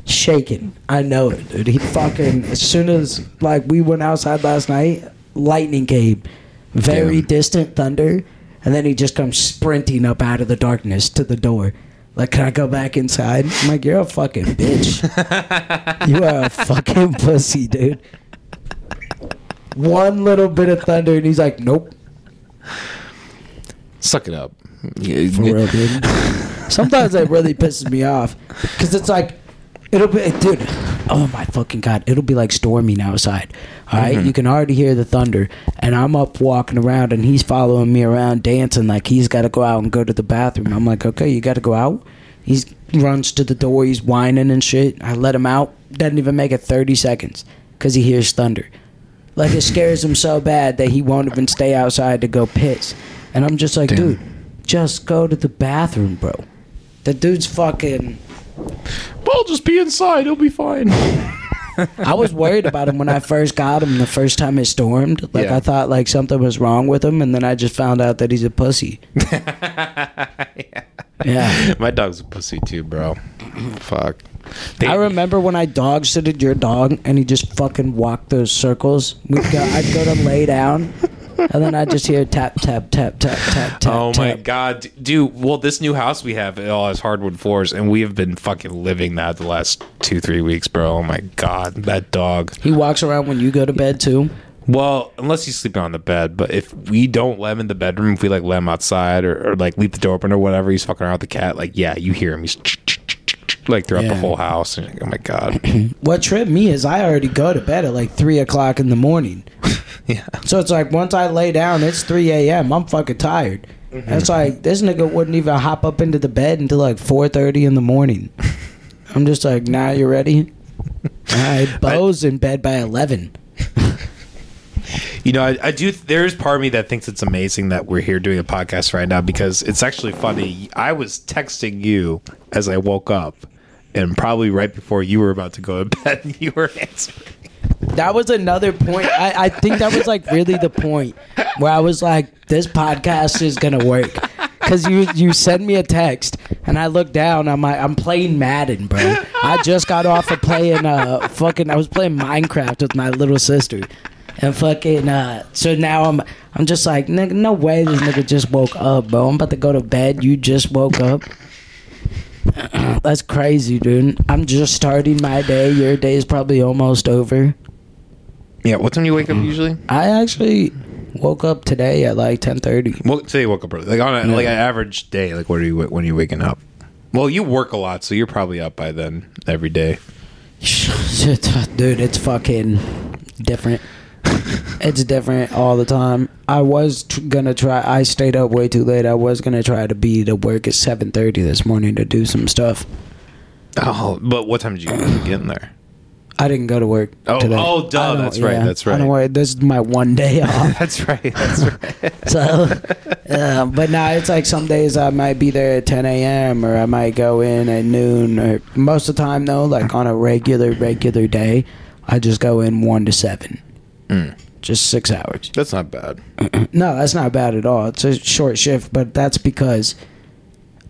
shaking. I know it, dude. He fucking as soon as like we went outside last night, lightning came, very
Damn.
distant thunder, and then he just comes sprinting up out of the darkness to the door. Like, can I go back inside? I'm like, you're a fucking bitch. *laughs* you are a fucking pussy, dude. One little bit of thunder, and he's like, nope.
Suck it up.
For real, dude. *laughs* Sometimes that really pisses me off because it's like it'll be, dude. Oh my fucking god! It'll be like storming outside. All right? Mm-hmm. you can already hear the thunder, and I'm up walking around, and he's following me around, dancing like he's got to go out and go to the bathroom. I'm like, okay, you got to go out. He's runs to the door. He's whining and shit. I let him out. Doesn't even make it 30 seconds because he hears thunder. Like it scares him so bad that he won't even stay outside to go piss. And I'm just like,
Damn.
dude, just go to the bathroom, bro. The dude's fucking.
Well, just be inside. He'll be fine. *laughs*
I was worried about him when I first got him the first time it stormed. Like
Yeah.
I thought like something was wrong with him, and then I just found out that he's a pussy. *laughs* yeah.
My dog's a pussy too, bro. *clears throat* Fuck. They-
I remember when I dog sitted your dog and he just fucking walked those circles. We'd go, I'd go to lay down, and then I'd just hear tap tap tap tap tap tap.
Oh my
tap.
god, dude! Well, this new house we have it all has hardwood floors, and we have been fucking living that the last two, three weeks, bro. Oh my god, that dog.
He walks around when you go to bed too.
Well, unless he's sleeping on the bed, but if we don't let him in the bedroom, if we like let him outside or, or like leave the door open or whatever, he's fucking around with the cat. Like, yeah, you hear him. He's like throughout the
Yeah.
whole house. And you're like, oh my god, *clears throat*
What tripped me is I already go to bed at like three o'clock in the morning. *laughs*
yeah.
So it's like once I lay down, it's three a.m. I'm fucking tired.
Mm-hmm.
And it's like this nigga wouldn't even hop up into the bed until like four thirty in the morning. *laughs* I'm just like, nah, you're ready? *laughs* Right, Bo's in bed by eleven.
You know, I, I do. There's part of me that thinks it's amazing that we're here doing a podcast right now because it's actually funny. I was texting you as I woke up, and probably right before you were about to go to bed, *laughs* you were answering.
That was another point. I, I think that was like really the point where I was like, this podcast is gonna work. Cause you you send me a text and I look down. I'm like, I'm playing Madden, bro. I just got off of playing uh fucking. I was playing Minecraft with my little sister, and fucking. uh So now I'm I'm just like, nigga, no way this nigga just woke up, bro. I'm about to go to bed. You just woke up. *clears throat* That's crazy, dude. I'm just starting my day. Your day is probably almost over.
Yeah, what time do you wake up usually?
I actually woke up today at like ten thirty.
Well, say you woke up early. Like on a, like an average day. Like what are you when are you waking up? Well, you work a lot, so you're probably up by then every day. *laughs*
Shit, dude, it's fucking different. It's different all the time. I was tr- gonna try. I stayed up way too late. I was gonna try to be to work at seven thirty this morning to do some stuff.
Oh, but what time did you *sighs* get in there?
I didn't go to work.
Oh,
today.
oh, duh, that's right, that's
I don't
right.
worry. This is my one day *laughs* off.
That's right. That's right. *laughs*
So, uh, but now it's like some days I might be there at 10 a.m. or I might go in at noon. Or most of the time, though, like on a regular, regular day, I just go in one to seven,
Mm.
just six hours.
That's not bad. *clears throat*
No, that's not bad at all. It's a short shift, but that's because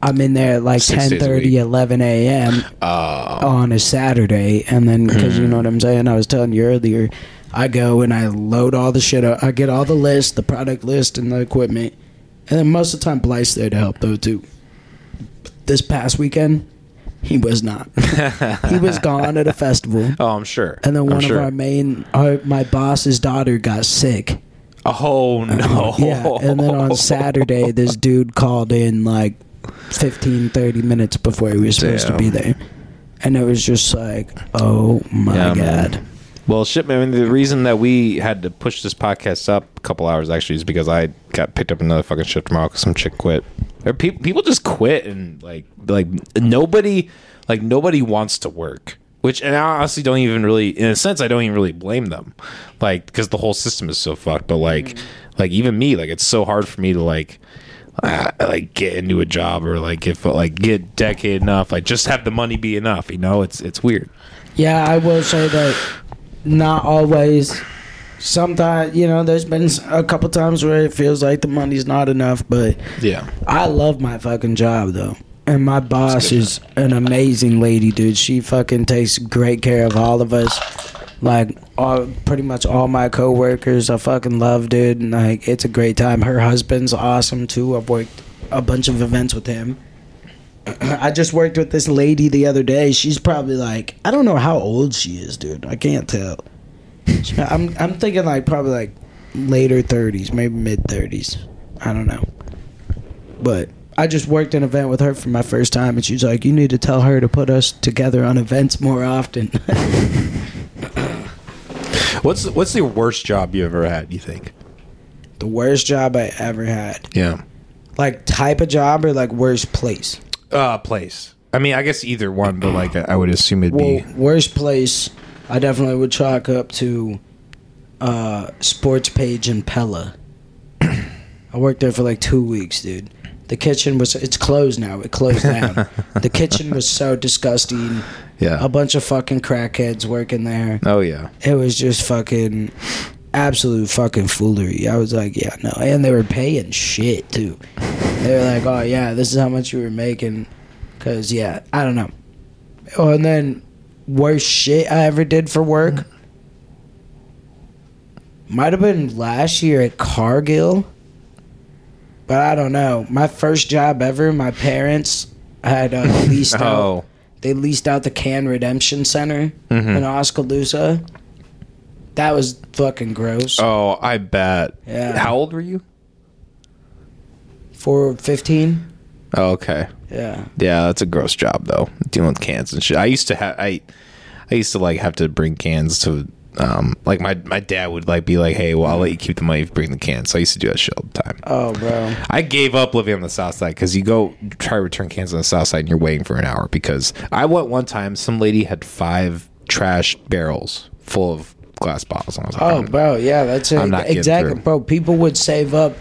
I'm in there at like
Six days a
10:30,
week.
11 a.m.
Uh,
on a Saturday, and then because you know what I'm saying, I was telling you earlier, I go and I load all the shit up. I get all the list, the product list, and the equipment, and then most of the time Blythe's there to help though too. This past weekend, he was not. he was gone at a festival, *laughs*
oh, I'm sure.
and then
I'm
one
sure.
of our main, our, my boss's daughter got sick.
Oh *laughs* no.
Yeah, and then on Saturday, this *laughs* dude called in like 15, 30 minutes before he was supposed to be there. And it was just like, oh my
Yeah, man. Well, shit, man. The reason that we had to push this podcast up a couple hours actually is because I got picked up another fucking shift tomorrow because some chick quit. Or pe- people just quit and like like nobody like nobody wants to work. Which and I honestly don't even really, in a sense, I don't even really blame them, like because the whole system is so fucked. But like, like even me, like it's so hard for me to like, uh, like get into a job or like if like get decade enough, like just have the money be enough. You know, it's it's weird.
Yeah, I will say that not always. Sometimes, you know, there's been a couple times where it feels like the money's not enough, but
Yeah.
I love my fucking job though. And my boss is an amazing lady, dude. She fucking takes great care of all of us. Like all pretty much all my coworkers I fucking love, dude. And like it's a great time. Her husband's awesome too. I've worked a bunch of events with him. *clears throat* I just worked with this lady the other day. She's probably like I don't know how old she is, dude. I can't tell. *laughs* I'm I'm thinking like probably like later 30s, maybe mid 30s. I don't know. But I just worked an event with her for my first time, and she's like, "You need to tell her to put us together on events more often." *laughs*
What's what's the worst job you ever had? You think?
the worst job I ever had,
Yeah.
like type of job or like worst place.
Uh, place. I mean, I guess either one, but like I would assume it'd
Well,
be.
worst place, I definitely would chalk up to uh, Sports Page and Pella. *clears throat* I worked there for like two weeks, dude. The kitchen was it's closed now. It closed down. *laughs* the kitchen was so disgusting.
Yeah.
A bunch of fucking crackheads working there.
Oh yeah.
It was just fucking absolute fucking foolery. I was like, yeah, no. And they were paying shit too. They were like, oh yeah, this is how much you were making. Cause yeah, I don't know. Oh, and then worst shit I ever did for work might have been last year at Cargill. But I don't know. My first job ever, my parents had uh, *laughs* leased out
Oh.
they leased out the Can Redemption Center
Mhm.
in Oskaloosa. That was fucking gross.
Oh, I bet.
Yeah.
How old were you?
For 15?
Oh, okay.
Yeah.
Yeah, that's a gross job though, dealing with cans and shit. I used to have I, I used to like have to bring cans to, um, like my my dad would like be like, hey, well, I'll let you keep the money if you bring the cans. So I used to do that shit all the time.
Oh, bro.
I gave up living on the south side because you go try to return cans on the south side and you're waiting for an hour. Because I went one time, some lady had five trash barrels full of glass bottles. And I was like,
Oh,
I'm-
bro. Yeah, that's it. Exactly, bro. People would save up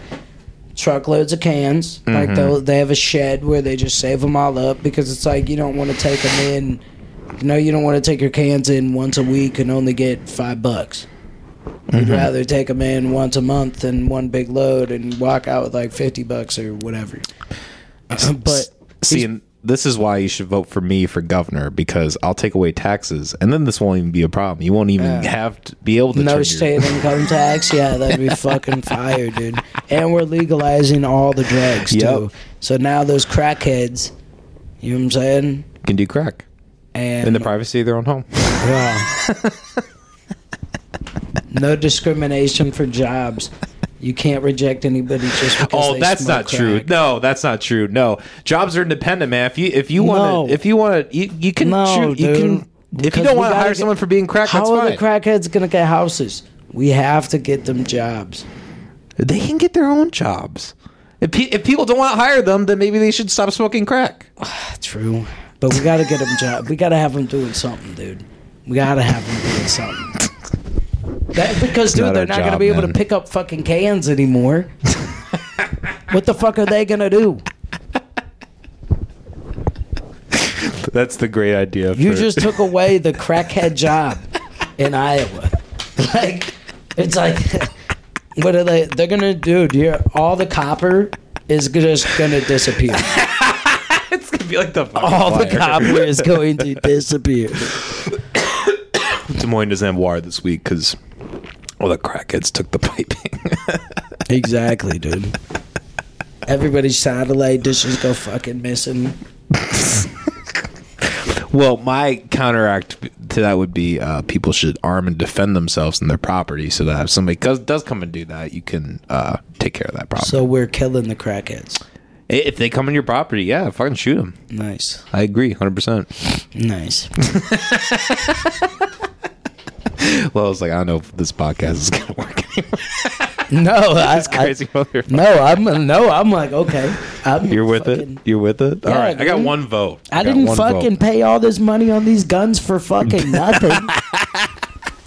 truckloads of cans. Like
Mm-hmm.
they they have a shed where they just save them all up because it's like you don't want to take them in. You know, you don't want to take your cans in once a week and only get five bucks.
Mm-hmm.
You'd rather take them in once a month and one big load and walk out with like fifty bucks or whatever. *clears throat* but
see, and this is why you should vote for me for governor because I'll take away taxes, and then this won't even be a problem. You won't even
Yeah.
have to be able to
no
your-
state *laughs* income tax. Yeah, that'd be fucking *laughs* fire, dude. And we're legalizing all the drugs
Yep.
too. So now those crackheads, you know what I'm saying?
can do crack
And
in the privacy of their own home.
yeah. *laughs* no discrimination for jobs. You can't reject anybody just because
Oh, that's not true. No, that's not true. No, jobs are independent, man. If you if you want to,
No.
if you want to, you, you can
No,
shoot. You
dude.
can. If you don't want to hire
get-
someone for being crack,
How
that's
are
fine.
the crackheads gonna get houses? We have to get them jobs.
they can get their own jobs. If, pe- if people don't want to hire them, then maybe they should stop smoking crack. *sighs*
True, but we gotta get them jobs. We gotta have them doing something, dude. We gotta have them doing something. That, because, dude,
not
they're
our
not gonna
job,
be able
man.
to pick up fucking cans anymore. what the fuck are they gonna do?
That's the great idea.
You
for-
just took away the crackhead job in Iowa. *laughs* Like, it's like, what are they? They're gonna do, dude. All the copper is just gonna disappear. *laughs*
it's gonna be like the fucking
All the copper is going to *laughs* disappear.
Des Moines doesn't have water this week because all the crackheads took the piping. *laughs*
Exactly, dude. Everybody's satellite dishes go fucking missing. *laughs*
well, my counteract to that would be uh, people should arm and defend themselves and their property, so that if somebody does, does come and do that, you can uh, take care of that problem.
So we're killing the crackheads.
if they come on your property, yeah, fucking shoot them.
Nice,
I agree, hundred percent.
nice. *laughs* *laughs*
Well, I was like, I don't know if this podcast is gonna work anymore.
No, *laughs* I,
This crazy.
I, no, I'm no, I'm like okay. I'm
You're with
fucking-
it. You're with it.
Yeah,
all right, I got one vote.
I
got
didn't fucking
vote.
pay all this money on these guns for fucking *laughs* nothing.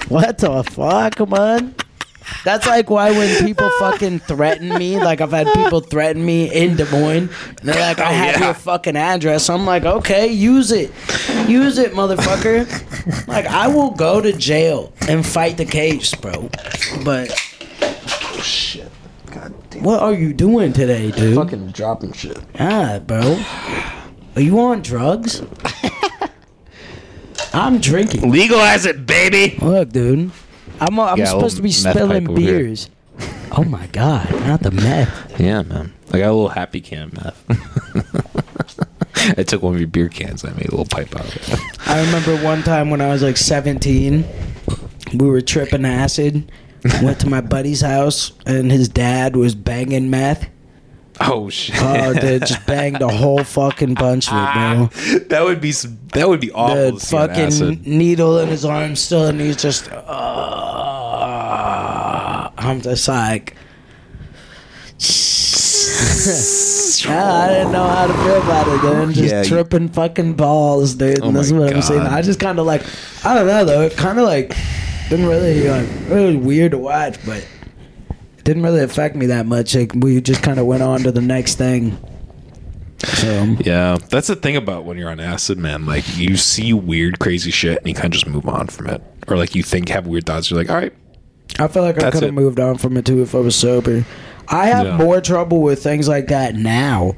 what the fuck, man? That's like why when people *laughs* fucking threaten me, like I've had people threaten me in Des Moines, and they're like, I
Oh,
have
yeah.
your fucking address. I'm like, okay, use it. Use it, motherfucker. like, I will go to jail and fight the case, bro. But oh,
Shit. God damn.
what are you doing today, dude?
Fucking dropping shit.
Ah, bro. Are you on drugs? *laughs* I'm drinking.
Legalize it, baby.
Look, dude. I'm, I'm
a
supposed to be
little meth
spilling
pipe over here.
beers. Oh my god, not the meth.
Yeah, man. I got a little happy can meth. *laughs* I took one of your beer cans. I made a little pipe out of it.
I remember one time when I was like 17, we were tripping acid. Went to my buddy's house, and his dad was banging meth.
Oh shit.
Oh, dude, just *laughs* banged a whole fucking bunch of it, bro.
that would be some, that would be awful.
The
to see on
fucking needle in his arm still, and he's just. Uh, I'm just like. Ah, *laughs* I didn't know how to feel about it, dude. Just
Yeah, you-
tripping fucking balls, dude.
Oh
And that's
my
what I'm saying. I just kind of like, I don't know though. It kind of like didn't really like really weird to watch, but didn't really affect me that much. Like we just kind of went on to the next thing. So
Yeah, that's the thing about when you're on acid, man. Like you see weird, crazy shit, and you kind of just move on from it, or like you think have weird thoughts. You're like, all right,
I feel like I could have moved on from it too if I was sober. I have
Yeah.
more trouble with things like that now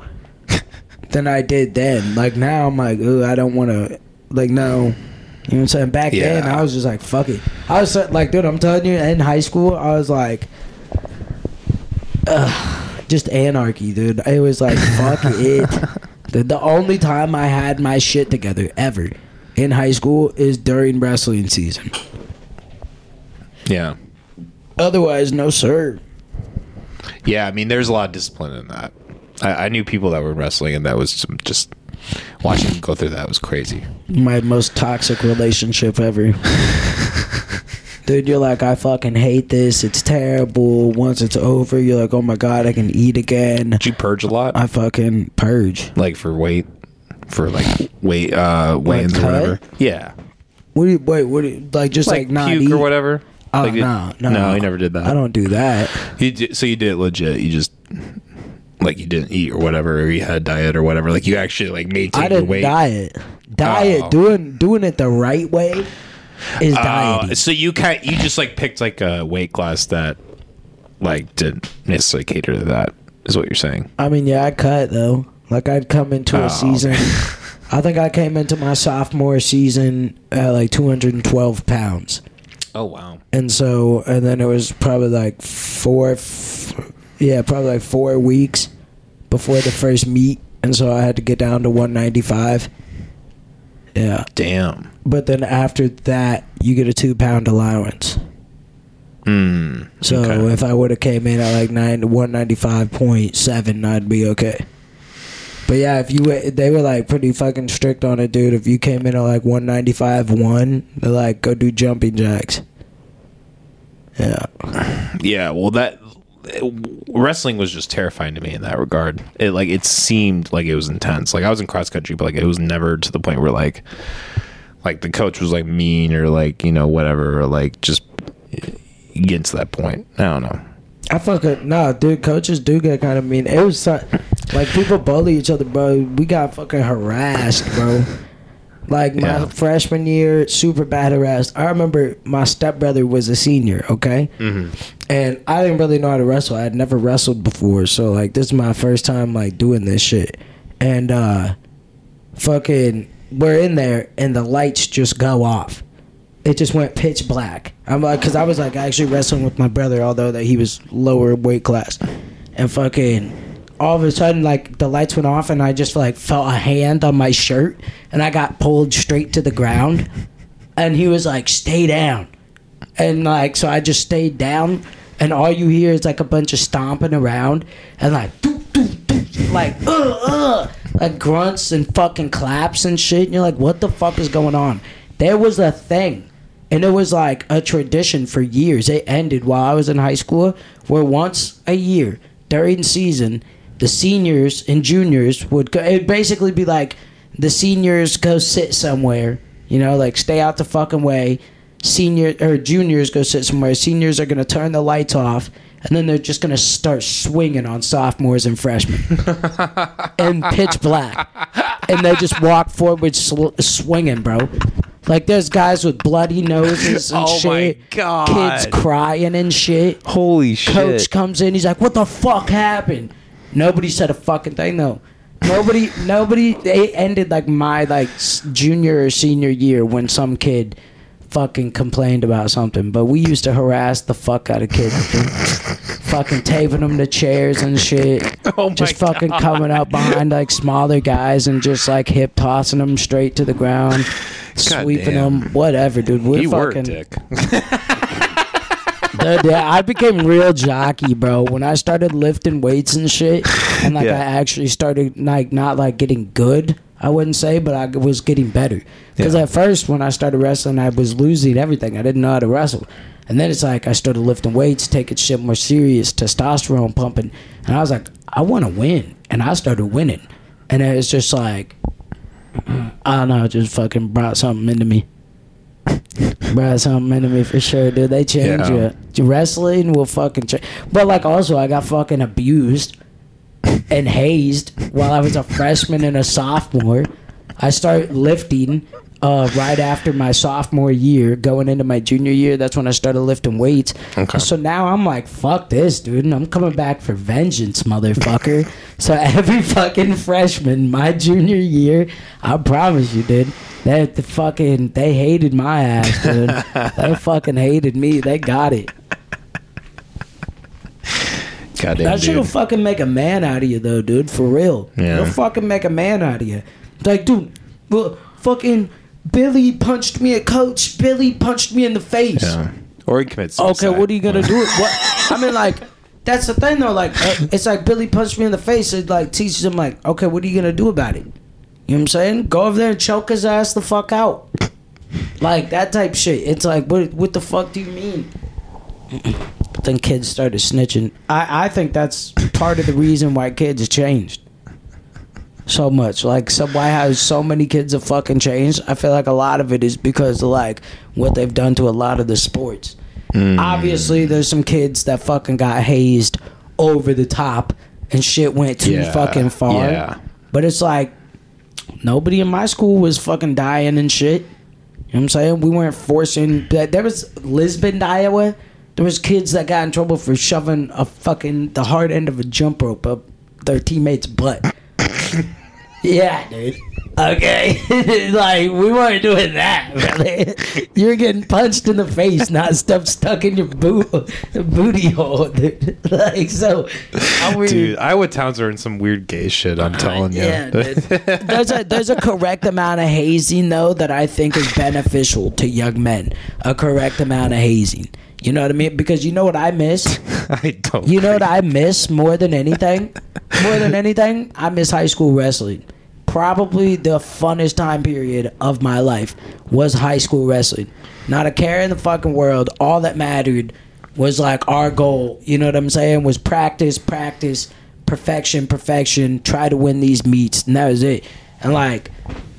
*laughs* than I did then. Like now, I'm like, ooh, I don't want to. Like no, you know what I'm saying? Back then, I was just like, fuck it. I was like, dude, I'm telling you, in high school, I was like, ugh, just anarchy, dude. It was like, fuck *laughs* it. The, the only time I had my shit together ever in high school is during wrestling season.
yeah,
Otherwise, no sir.
yeah. I mean, there's a lot of discipline in that. I, I knew people that were wrestling, and that was some, just watching them go through that was crazy.
my most toxic relationship ever. *laughs* Dude, you're like, I fucking hate this. It's terrible. Once it's over, you're like, oh my god, I can eat again.
Did you purge a lot,
I fucking purge.
like for weight, for like weight, uh, weigh-ins or whatever? Yeah,
What do you wait? What do you, like just like,
like,
not
puke
eat?
or whatever.
Oh
like it-
no, no,
no, you never did that.
I don't do that.
You did, so you did it legit. You just like you didn't eat or whatever, or you had a diet or whatever. Like you actually like maintained
I
your
didn't
weight.
diet. Diet
Oh.
doing doing it the right way is
Uh, so you kind you just like picked like a weight class that like didn't necessarily cater to that. Is what you're saying?
I mean, yeah, I cut though. Like I'd come into
Oh,
a season. I think I came into my sophomore season at like 212 pounds.
Oh wow.
and so and then it was probably like four f- yeah probably like four weeks before the first meet and so i had to get down to 195 yeah
Damn.
but then after that you get a two pound allowance
Hmm.
so
Okay.
if i would have came in at like nine 195.7 i'd be okay but yeah if you they were like pretty fucking strict on it dude if you came in at like 195 1 they're like go do jumping jacks yeah *sighs*
Yeah. Well, that wrestling was just terrifying to me in that regard. It like it seemed like it was intense. Like I was in cross country, but like it was never to the point where like like the coach was like mean or like you know whatever or like just getting to that point. I don't know.
I fucking no, dude. Coaches do get kind of mean. It was so- like people bully each other, bro. We got fucking harassed, bro. Like my
Yeah.
freshman year, super bad harassed. I remember my stepbrother was a senior, okay, and I didn't really know how to wrestle. I had never wrestled before, so like this is my first time like doing this shit, and uh, fucking we're in there, and the lights just go off it just went pitch black. I'm like, cause I was like actually wrestling with my brother, although that he was lower weight class, and fucking all of a sudden like the lights went off and I just like felt a hand on my shirt and I got pulled straight to the ground, and he was like, "Stay down," and like so I just stayed down, and all you hear is like a bunch of stomping around and like. Doo, doo, doo, like uh uh like grunts and fucking claps and shit. And you're like what the fuck is going on? There was a thing and it was like a tradition for years. It ended while i was in high school where once a year during season the seniors and juniors would go it'd basically be like the seniors go sit somewhere you know like stay out the fucking way senior or juniors go sit somewhere. Seniors are gonna turn the lights off, and then they're just gonna start swinging on sophomores and freshmen *laughs* in pitch black, and they just walk forward sl- swinging, bro. Like there's guys with bloody noses and
Oh my
shit.
God.
Kids crying and shit.
Holy shit!
Coach comes in. He's like, "What the fuck happened?" Nobody said a fucking thing though. Nobody, nobody. They ended like my like junior or senior year when some kid fucking complained about something. But we used to harass the fuck out of kids, fucking taping them to chairs and shit. *laughs*
Oh my
just fucking
God.
coming up behind like smaller guys and just like hip tossing them straight to the ground, *laughs* sweeping
damn.
them, whatever, dude. We're
He
fucking.
Dick. *laughs*
Dude, yeah, I became real jockey, bro. When I started lifting weights and shit, and like
Yeah.
I actually started like not like getting good, I wouldn't say, but I was getting better. Because
Yeah.
at first, when I started wrestling, I was losing everything. I didn't know how to wrestle, and then it's like I started lifting weights, taking shit more serious, testosterone pumping, and I was like, I want to win, and I started winning, and it's just like, I don't know, it just fucking brought something into me. *laughs* Brought something into me for sure, dude. They change
Yeah.
you. Wrestling will fucking change. But like, also, I got fucking abused and hazed while I was a freshman and a sophomore. I started lifting uh, right after my sophomore year, going into my junior year. That's when I started lifting weights.
Okay.
So now I'm like, fuck this, dude. And I'm coming back for vengeance, motherfucker. *laughs* so every fucking freshman, my junior year, I promise you, dude. They the fucking they hated my ass, dude. *laughs* they fucking hated me. They got it.
Goddamn,
That shit'll fucking make a man out of you, though, dude. For real.
Yeah.
It'll fucking make a man out of you. Like, dude, well, fucking Billy punched me a coach. Billy punched me in the face.
Yeah. Or he commits
Okay, what are you gonna do? *laughs* What? I mean, like, that's the thing, though. Like, uh, it's like Billy punched me in the face. It like teaches him, like, okay, what are you gonna do about it? You know what I'm saying? Go over there and choke his ass the fuck out. Like that type shit. It's like, what? What the fuck do you mean? But then kids started snitching. I I think that's part of the reason why kids have changed so much. Like, so why has so many kids have fucking changed? I feel like a lot of it is because of like what they've done to a lot of the sports. Mm. Obviously, there's some kids that fucking got hazed over the top and shit went too
Yeah,
fucking far.
yeah.
But it's like nobody in my school was fucking dying and shit. You know what I'm saying? We weren't forcing. There was Lisbon, Iowa. There was kids that got in trouble for shoving a fucking the hard end of a jump rope up their teammate's butt. *laughs* yeah, dude. Okay, *laughs* like we weren't doing that, brother. You were getting punched in the face, not stuff stuck in your boot booty hole, dude. *laughs* Like so, how weird.
Dude, Iowa towns are in some weird gay shit. I'm uh, telling you.
Yeah, *laughs* there's a there's a correct amount of hazing though that I think is beneficial to young men. A correct amount of hazing. You know what I mean? Because you know what I miss.
I don't.
You know what I miss more than anything? More than anything, I miss high school wrestling. Probably the funnest time period of my life was high school wrestling. Not a care in the fucking world. All that mattered was like our goal. You know what I'm saying? Was practice, practice, perfection, perfection. Try to win these meets, and that was it. And like,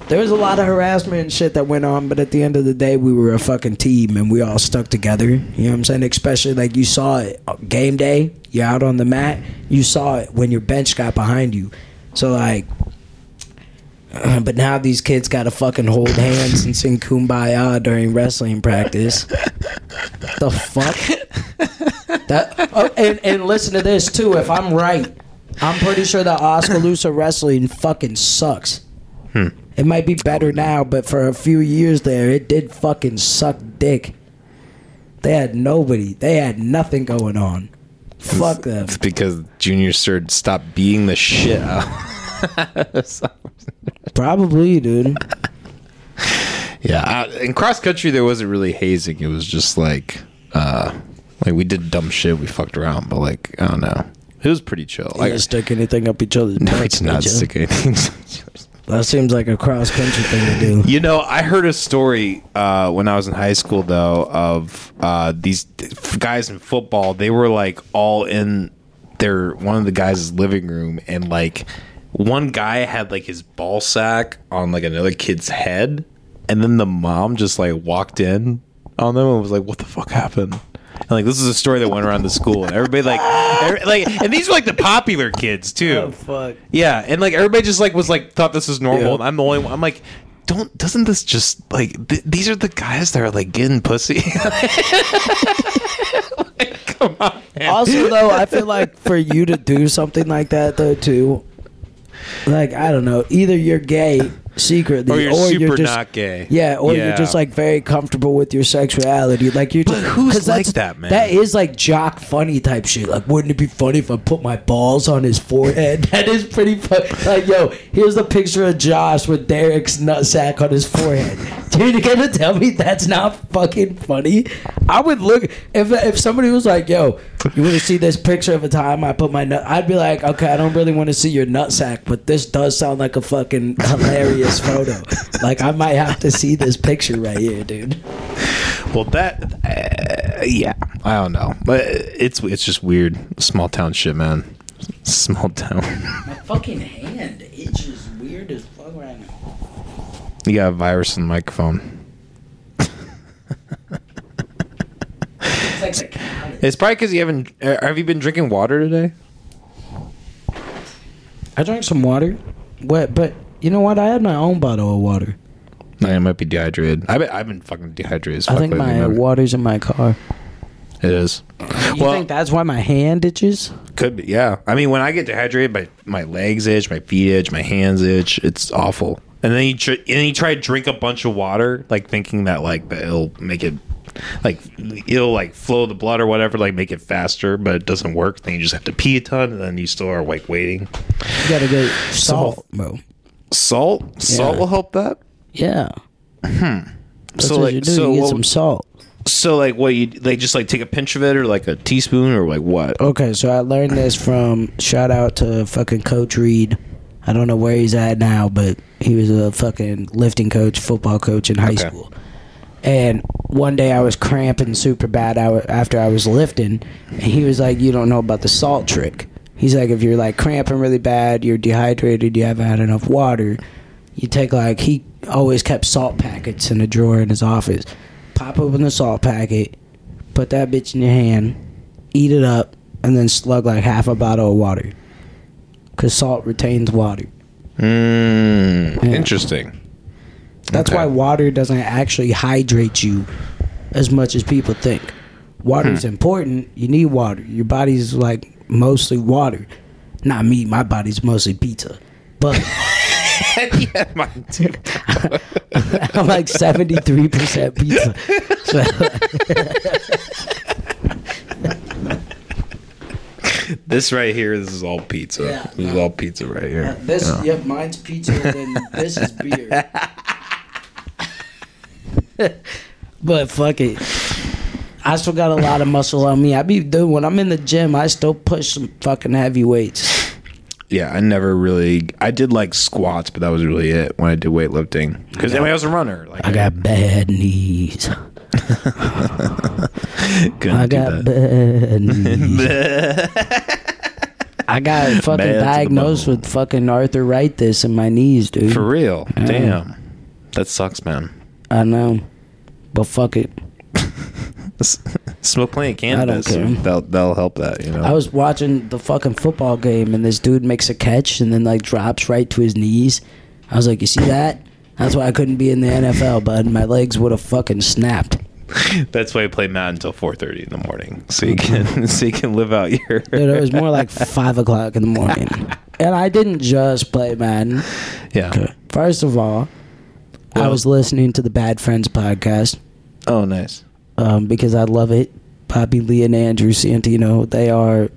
there was a lot of harassment and shit that went on, but at the end of the day, we were a fucking team and we all stuck together. You know what I'm saying? Especially like you saw it game day, you're out on the mat, you saw it when your bench got behind you. So like, *clears throat* but now these kids got to fucking hold hands and sing kumbaya during wrestling practice. the fuck? That oh, and and listen to this too. If I'm right, I'm pretty sure that Oskaloosa wrestling fucking sucks. Hmm. It might be better now, but for a few years there, it did fucking suck dick. They had nobody. They had nothing going on. Fuck them.
It's because Junior Sir stopped beating the shit out. *laughs*
Probably, dude. *laughs*
yeah, uh, in cross country there wasn't really hazing. It was just like, uh, like we did dumb shit. We fucked around, but like I don't know. It was pretty chill.
You
Like,
stick anything up each other's *laughs*
no, it's not stick anything.
That seems like a cross country thing to do.
You know, I heard a story uh, when I was in high school, though, of uh, these guys in football. They were like all in their one of the guys' living room, and like one guy had like his ball sack on like another kid's head, and then the mom just like walked in on them and was like, "What the fuck happened?" And like this is a story that went around the school, and everybody like, every, like, and these were like the popular kids too.
Oh fuck.
Yeah, and like everybody just like was like thought this was normal.
Yeah.
And I'm the only one. I'm like, don't doesn't this just like th- these are the guys that are like getting pussy? *laughs* Like, come on. man.
Also, though, I feel like for you to do something like that, though, too, like I don't know, either you're gay secretly,
or you're super not gay.
Yeah, or you're just like very comfortable with your sexuality. Like you're
But
just
who's
'cause
like
that's-
that, man?
That is like jock funny type shit. Like, wouldn't it be funny if I put my balls on his forehead? *laughs* That is pretty funny. Like, yo, here's the picture of Josh with Derek's nutsack on his forehead. *laughs* Dude, you're gonna tell me that's not fucking funny? I would look if if somebody was like, yo, you want to see this picture of a time I put my nut? I'd be like, okay, I don't really want to see your nutsack, but this does sound like a fucking hilarious photo. Like, I might have to see this picture right here, dude.
Well, that uh, yeah, I don't know, but it's it's just weird. Small town shit, man. Small town.
My fucking hand itches weird as fuck right now.
You got a virus in the microphone.
It's like.
It's probably because you haven't. Uh, have you been drinking water today?
I drank some water. What? But you know what? I had my own bottle of water.
No, I might be dehydrated. I've been, I've been fucking dehydrated. As
I
fuck
think
lately,
my
man.
water's in my car.
It is.
You
Well-
think that's why my hand itches?
Could be, yeah. I mean, when I get dehydrated, my my legs itch, my feet itch, my hands itch. It's awful. And then you tr- and then you try to drink a bunch of water, like thinking that like that it'll make it like it'll like flow the blood or whatever, like make it faster, but it doesn't work. Then you just have to pee a ton, and then you still are like waiting.
You gotta get salt, bro.
Salt, salt
Yeah.
will help that.
Yeah. Hmm. That's
so
what
like,
you do.
so
you get
what-
some salt.
so like what you like just like take a pinch of it or like a teaspoon or like what?
Okay, so I learned this from shout out to fucking Coach Reed. I don't know where he's at now, but he was a fucking lifting coach, football coach in high
Okay.
school. And one day I was cramping super bad I- after I was lifting, and he was like, "You don't know about the salt trick." He's like, "If you're like cramping really bad, you're dehydrated, you haven't had enough water, you take like he always kept salt packets in a drawer in his office. Pop open the salt packet, put that bitch in your hand, eat it up, and then slug like half a bottle of water. Cause salt retains water.
Mm,
Yeah.
Interesting.
That's
Okay.
why water doesn't actually hydrate you as much as people think. Water is important. You need water. Your body's like mostly water. Not me. My body's mostly pizza. But *laughs*
yeah, mine too. *laughs*
I'm like 73% pizza. So, *laughs*
This right here, this is all pizza.
Yeah.
This is all pizza right here.
this,
Yeah.
yep, mine's pizza, and then this is beer. but fuck it. I still got a lot of muscle on me. I be doing when I'm in the gym. I still push some fucking heavy weights.
Yeah, I never really. I did like squats, but that was really it when I did weightlifting. Because anyway, I was a runner. Like
I got bad knees. *laughs* I got
that.
bad knees. *laughs* I got fucking
Bad to the
diagnosed with fucking arthritis in my knees, dude.
For real. Damn. That sucks, man.
I know, but fuck it.
S- *laughs* Smoke plenty of
I don't
cannabis.
care.
That'll, that'll help that, you know.
I was watching the fucking football game and this dude makes a catch and then like drops right to his knees. I was like, you see that? That's why I couldn't be in the NFL, bud. My legs would have fucking snapped. *laughs*
That's why I play Madden until 4:30 in the morning, so you can *laughs* so you can live out your.
Dude, it was more like five o'clock in the morning, and I didn't just play Madden.
yeah.
First of all, I was listening to the Bad Friends podcast
Oh, nice.
Um, because I love it. Bobby Lee and Andrew Santino, they are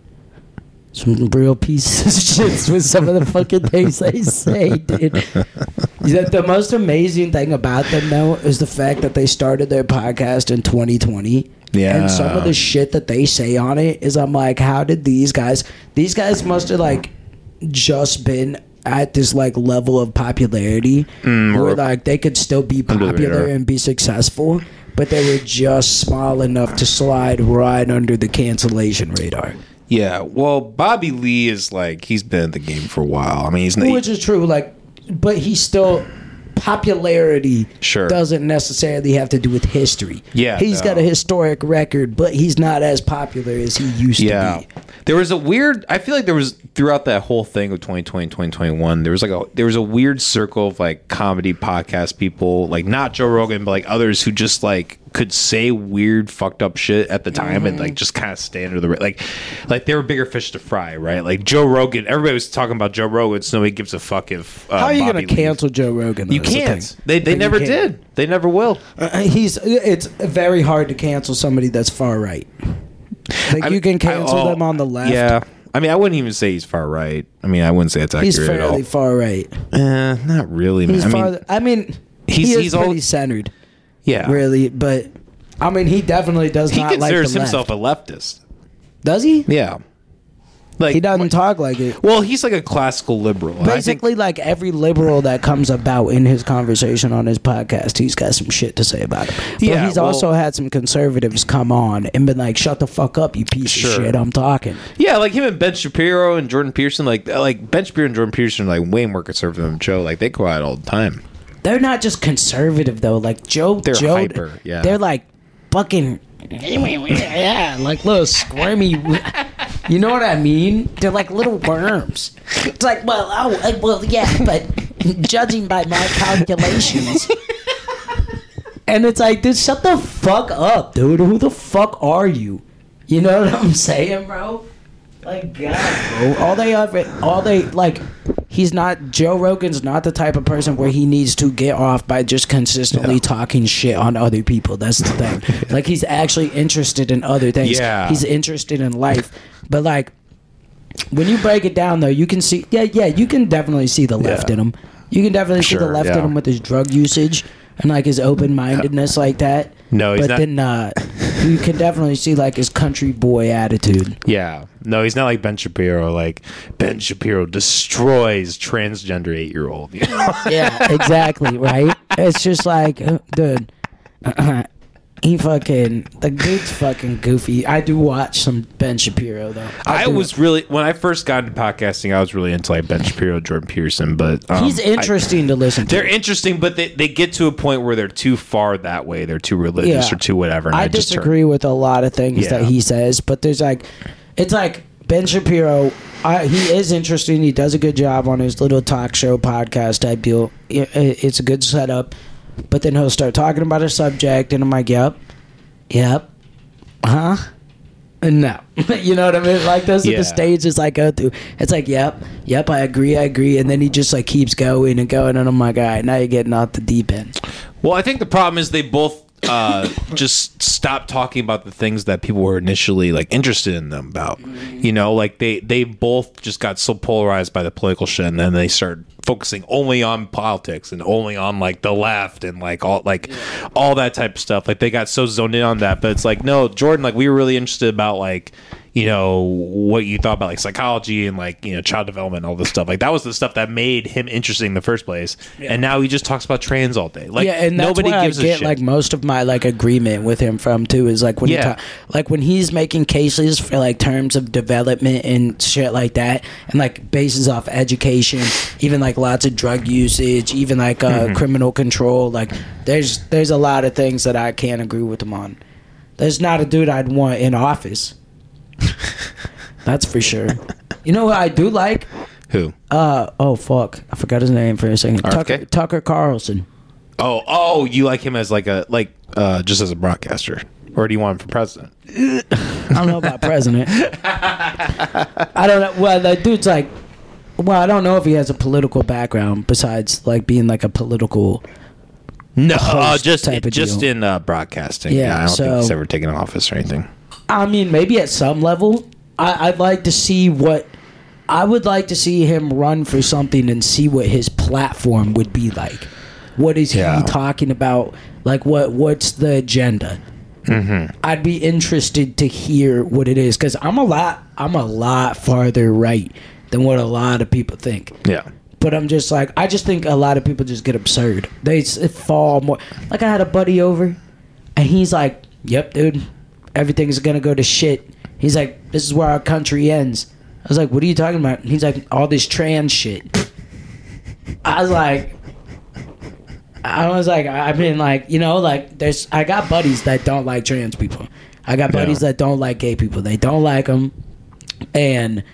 some real pieces of shit *laughs* with some of the fucking things they say, dude. The, the most amazing thing about them, though, is the fact that they started their podcast in 2020.
Yeah.
And some of the shit that they say on it is, I'm like, how did these guys? These guys must have like just been at this like level of popularity
Mm,
where
or-
like they could still be popular and be successful, but they were just small enough to slide right under the cancellation radar.
Yeah. Well, Bobby Lee is like he's been in the game for a while. I mean, he's
Which is true, like, but he's still popularity
Sure.
doesn't necessarily have to do with history.
Yeah,
he's got a historic record, but he's not as popular as he used
Yeah.
to be.
There was a weird I feel like there was throughout that whole thing of 2020 2021 there was like a there was a weird circle of like comedy podcast people like not Joe Rogan but like others who just like could say weird fucked up shit at the time and
Mm-hmm.
like just kind of stay under the like like they were bigger fish to fry right like Joe Rogan everybody was talking about Joe Rogan so nobody gives a fuck if uh,
How are you going to cancel Joe Rogan? though,
you can't they, they
Like,
never did they never will
Uh, he's it's very hard to cancel somebody that's far right. Like you can cancel
I- oh,
them on the left.
yeah I mean I wouldn't even say he's far right I mean I wouldn't say it's accurate
He's
at all
fairly far right.
Eh, not really man
He's
I
far.
mean
I mean,
he's-
he
he's all-
pretty centered,
yeah
really. But I mean, he definitely does
he
not like the
considers
left.
himself a leftist.
Does he?
Yeah, like
He doesn't talk like it.
Well, he's like a classical liberal. and I think-
Basically, like every liberal that comes about in his conversation on his podcast, he's got some shit to say about it. But
Yeah,
he's
well-
also had some conservatives come on and been like, "Shut the fuck up, you piece
Sure.
of shit! I'm talking."
yeah, like him and Ben Shapiro and Jordan Peterson. Like, like Ben Shapiro and Jordan Peterson are like way more conservative than Joe. Like they go out all the time.
They're not just conservative though. Like Joe,
They're
Joe,
hyper, yeah.
They're like fucking, yeah, like little squirmy. You know what I mean? They're like little worms. It's like, well, oh, uh, well, yeah, but judging by my calculations. And it's like, dude, shut the fuck up, dude. Who the fuck are you? You know what I'm saying, bro? Like, God, bro. All they ever, all they like, he's not. Joe Rogan's not the type of person where he needs to get off by just consistently talking shit on other people. That's the thing. *laughs* like, he's actually interested in other things.
Yeah.
he's interested in life, but like. When you break it down, though, you can see, yeah, yeah, you can definitely see the left
Yeah.
in him. You can definitely see the
Sure,
left
yeah.
in him with his drug usage and like his open mindedness *laughs* like that.
No, he's
but
not-
then uh, you can definitely see like his country boy attitude.
Yeah, no, he's not like Ben Shapiro. Like Ben Shapiro destroys transgender eight year old. You know? *laughs*
Yeah, exactly. Right? It's just like, uh, dude, he fucking the dude's fucking goofy. I do watch some Ben Shapiro though.
I
do.
was really when I first got into podcasting, I was really into like Ben Shapiro, Jordan Peterson. But um,
He's
I-
interesting to listen to.
they're interesting, but they, they get to a point where they're too far that way. They're too religious
Yeah.
or too whatever.
I
turn-
disagree with a lot of things that he says, but there's like, it's like Ben Shapiro. I, he is interesting. He does a good job on his little talk show podcast type deal. It- it's a good setup, but then he'll start talking about a subject, and I'm like, yep, yep, huh? No, *laughs* you know what I mean. Like those are the stages I go through. It's like, yep, yep, I agree, I agree, and then he just like keeps going and going, and I'm like, all right, now you're getting off the deep end.
Well, I think the problem is they both uh, just stop talking about the things that people were initially like interested in them about. You know, like they they both just got so polarized by the political shit, and then they started focusing only on politics and only on like the left and like all like all that type of stuff. Like they got so zoned in on that, but it's like no, Jordan. Like we were really interested about like you know what you thought about like psychology and like you know child development and all this stuff like that was the stuff that made him interesting in the first place and now he just talks about trans all day like
yeah, and that's
nobody
where
gives
I
a
get like most of my like agreement with him from too is like when he
Yeah.
ta- like when he's making cases for like terms of development and shit like that, and like bases off education, even like lots of drug usage, even like uh,
Mm-hmm.
criminal control. Like there's there's a lot of things that I can't agree with him on. There's not a dude I'd want in office. *laughs* That's for sure. You know what I do like?
who
Uh oh fuck, I forgot his name for a second.
RFK?
Tucker, Tucker Carlson.
oh oh you like him as like a like uh just as a broadcaster or do you want him for president *laughs*
I don't know about president. *laughs* I don't know. Well, the dude's like, well, I don't know if he has a political background besides like being like a political.
no uh, just
type of
just
deal.
in uh, broadcasting
Yeah,
yeah, i don't think he's ever taken an office or anything
I mean, maybe at some level, I, I'd like to see what. I would like to see him run for something and see what his platform would be like. What is
Yeah.
he talking about? Like, what? What's the agenda?
Mm-hmm.
I'd be interested to hear what it is because I'm a lot. I'm a lot farther right than what a lot of people think.
yeah
But I'm just like, I just think a lot of people just get absurd. They fall more. Like I had a buddy over, and he's like, "Yep, dude, everything's gonna go to shit." He's like, "This is where our country ends." I was like, "What are you talking about?" He's like, "All this trans shit." *laughs* I was like, I was like, I've been like, you know, like, there's, I got buddies that don't like trans people. I got buddies
Yeah.
that don't like gay people. They don't like them. And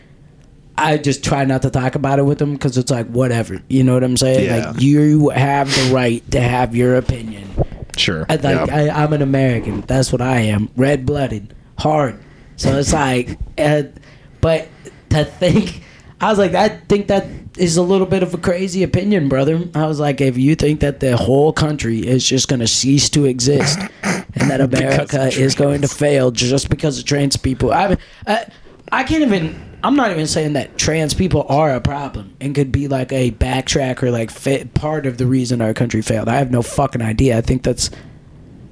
I just try not to talk about it with them because it's like, whatever. You know what I'm saying?
Yeah.
Like, you have the right to have your opinion.
Sure.
I, like,
Yeah.
I, I'm an American. That's what I am. Red blooded, hard. So it's like, *laughs* uh, but to think, I was like, I think that is a little bit of a crazy opinion, brother. I was like, if you think that the whole country is just going to cease to exist *laughs* and that America is going to fail just because of trans people, I, I, I can't even. I'm not even saying that trans people are a problem and could be like a backtrack or like fit part of the reason our country failed. I have no fucking idea. I think that's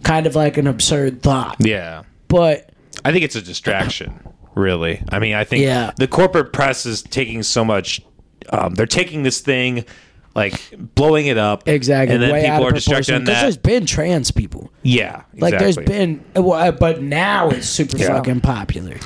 kind of like an absurd thought.
yeah.
But
I think it's a distraction, really. I mean, I think
Yeah.
the corporate press is taking so much. Um, they're taking this thing, like blowing it up,
exactly,
and then
way
people are distracted on that.
There's been trans people.
yeah,
Like there's been, well, uh, but now it's super
Yeah.
fucking popular.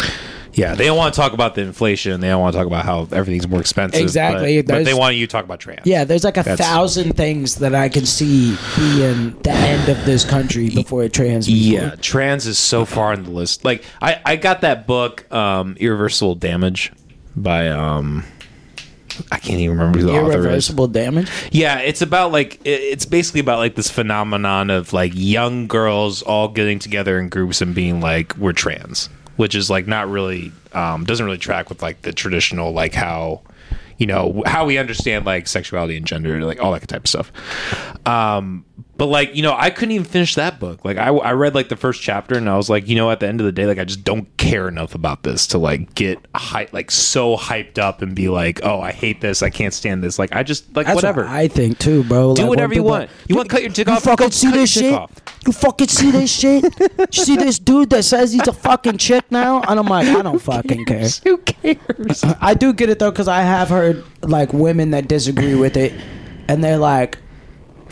Yeah, they don't want to talk about the inflation. They don't want to talk about how everything's more expensive.
Exactly,
but, but they want you to talk about trans.
Yeah, there's like a
That's-
thousand things that I can see being the end of this country before it trans. people.
Yeah, trans is so far on the list. Like I, I got that book, um, Irreversible Damage, by um, I can't even remember who the author is.
irreversible damage.
Yeah, it's about like it's basically about like this phenomenon of like young girls all getting together in groups and being like we're trans, which is like not really um, doesn't really track with like the traditional like how you know how we understand like sexuality and gender like all that type of stuff. Um, but like you know I couldn't even finish that book. Like I, I read like the first chapter and I was like you know at the end of the day like I just don't care enough about this to like get hy- like so hyped up and be like oh I hate this I can't stand this like I just like
That's
whatever.
what I think too, bro.
Do
Like,
whatever you want. You want to cut your dick
You
off?
fucking see this shit?
off.
You fucking see this shit? *laughs* You see this dude that says he's a fucking chick now? And I'm like, I don't fucking care.
Who cares?
I do get it though, because I have heard like women that disagree with it, and they're like,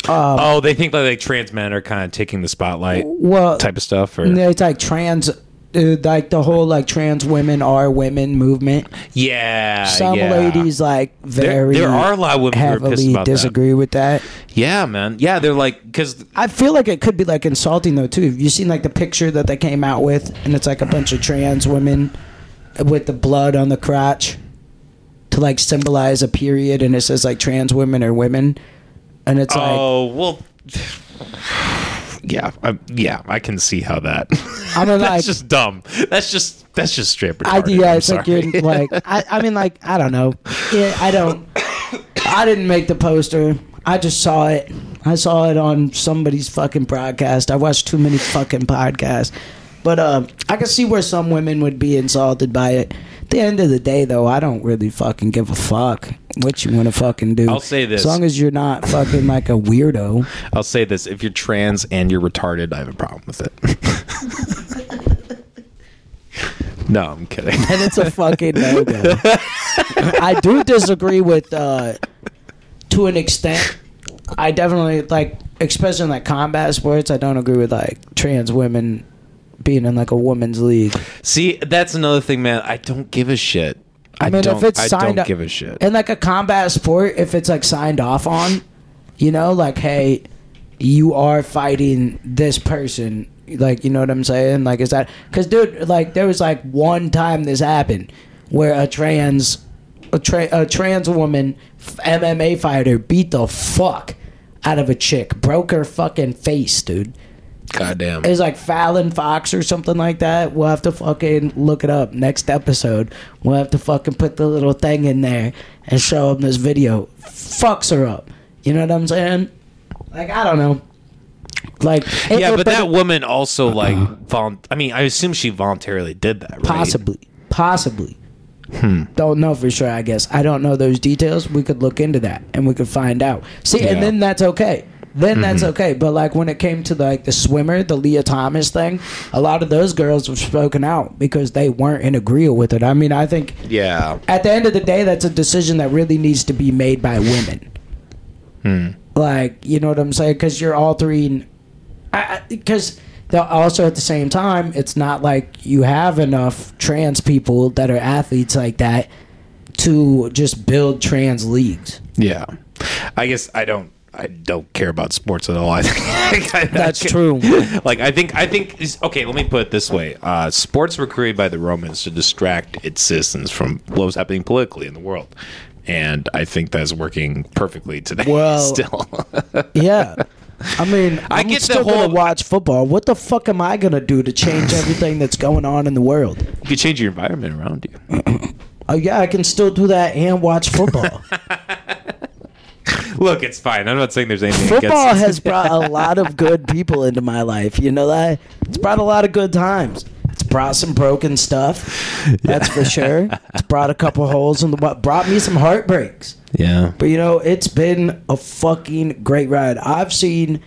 oh, they think that like trans men are kind of taking the spotlight
well,
type of stuff, or
it's like trans, uh, like the whole like trans women are women movement.
yeah,
Some
yeah.
ladies like very
there are a lot of women who are pissed
heavily
about that.
disagree with that.
Yeah, man. Yeah, they're like because
I feel like it could be like insulting though too. You seen like the picture that they came out with, and it's like a bunch of trans women with the blood on the crotch to like symbolize a period, and it says like trans women are women, and it's like
oh well. *sighs* Yeah, I, yeah, I can see how that.
I mean, like- *laughs*
that's just dumb. That's just that's just straight
I yeah,
I'm
it's like you're like I, I mean like I don't know. Yeah, I don't. I didn't make the poster. I just saw it. I saw it on somebody's fucking broadcast. I watched too many fucking podcasts. But uh, I can see where some women would be insulted by it. At the end of the day, though, I don't really fucking give a fuck what you want to fucking do.
I'll say this.
As long as you're not fucking like a weirdo.
I'll say this: if you're trans and you're retarded, I have a problem with it. *laughs* no, I'm kidding. *laughs*
and it's a fucking no go. *laughs* I do disagree with uh to an extent. I definitely like especially in like combat sports, I don't agree with like trans women being in like a women's league.
See, that's another thing, man. I don't give a shit. I,
I mean,
don't,
if it's
I
signed
don't
up,
give a shit.
in like a combat sport, if it's like signed off on, you know, like hey, you are fighting this person, like you know what I'm saying? Like is that because dude, like there was like one time this happened where a trans, a, tra- a trans woman, f- MMA fighter beat the fuck out of a chick, broke her fucking face, dude.
Goddamn.
It was like Fallon Fox or something like that. We'll have to fucking look it up next episode. We'll have to fucking put the little thing in there and show them this video. Fucks her up. You know what I'm saying? Like I don't know. Like it-
yeah,
it-
but that woman also uh-huh. like volu- I mean, I assume she voluntarily did that, right?
possibly, possibly. Hmm. Don't know for sure. I guess I don't know those details. We could look into that and we could find out. See,
Yeah.
and then that's okay. Then that's mm-hmm. okay. But like when it came to like the swimmer, the Lia Thomas thing, a lot of those girls were spoken out because they weren't in agreement with it. I mean, I think
Yeah.
at the end of the day, that's a decision that really needs to be made by women. Hmm. Like, you know what I'm saying? Because you're altering. Because also at the same time, it's not like you have enough trans people that are athletes like that to just build trans leagues.
Yeah. I guess I don't I don't care about sports at all. *laughs* I think I-
That's true. *laughs*
Like I think I think okay. Let me put it this way: uh, sports were created by the Romans to distract its citizens from what was happening politically in the world, and I think that's working perfectly today. *laughs*
Well-
still,
Yeah. I mean,
I
I'm
get
still
whole-
gonna watch football. What the fuck am I gonna do to change everything that's going on in the world?
you can change your environment around you. *clears throat*
Oh yeah, I can still do that and watch football. *laughs*
Look, it's fine. I'm not saying there's anything.
football
against
has brought a *laughs* lot of good people into my life. You know that? It's brought a lot of good times. It's brought some broken stuff. That's for sure. *laughs* It's brought a couple holes in the what brought me some heartbreaks.
Yeah.
But you know, it's been a fucking great ride. I've seen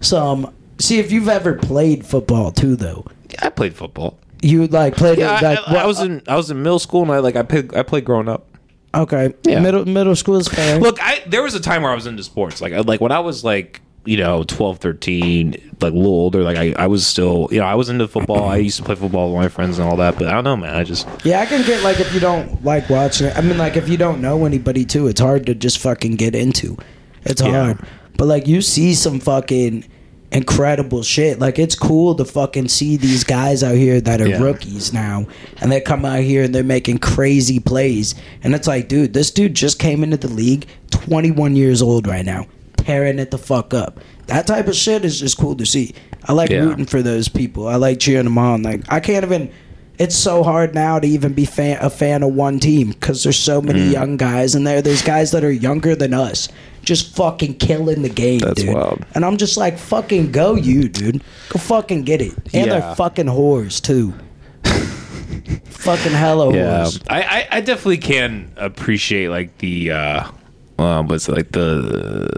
some. See if you've ever played football too, though.
Yeah, I played football.
You like played
Yeah, I,
like
I, I
what-
was in I was in middle school and I like I played I played growing up.
Okay.
Yeah.
Middle middle school is fair.
Look, I there was a time where I was into sports. Like like when I was like you know 12, 13, like a little older. Like I, I was still you know I was into football. I used to play football with my friends and all that. But I don't know, man. I just
Yeah, I can get like if you don't like watching it. I mean, like if you don't know anybody too, it's hard to just fucking get into. It's
Yeah.
hard. But like you see some fucking incredible shit. Like it's cool to fucking see these guys out here that are
Yeah.
rookies now, and they come out here and they're making crazy plays. And it's like, dude, this dude just came into the league, 21 years old right now, tearing it the fuck up. That type of shit is just cool to see. I like
Yeah.
rooting for those people. I like cheering them on. Like I can't even. It's so hard now to even be fan, a fan of one team because there's so many
Mm.
young guys in there. There's guys that are younger than us, just fucking killing the game,
That's
dude.
wild.
And I'm just like, fucking go, you, dude. Go fucking get it. And
Yeah.
they're fucking whores too. fucking hella
yeah.
whores.
I, I I definitely can appreciate like the uh, um, what's it like the.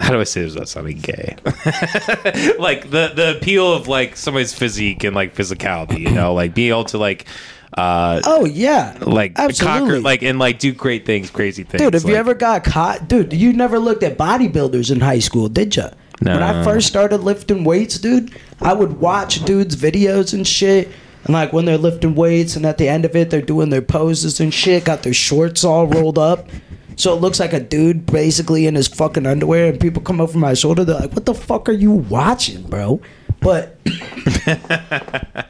How do I say this without sounding gay? *laughs* like the the appeal of like somebody's physique and like physicality, you know, like being able to like uh
Oh yeah,
like
absolutely.
conquer like and like do great things, crazy things.
Dude, have you ever got caught? Dude, you never looked at bodybuilders in high school, did you? When I first started lifting weights, dude, I would watch dudes' videos and shit. And like when they're lifting weights, and at the end of it, they're doing their poses and shit, got their shorts all rolled up. So it looks like a dude basically in his fucking underwear, and people come over my shoulder. They're like, "What the fuck are you watching, bro?" But *coughs*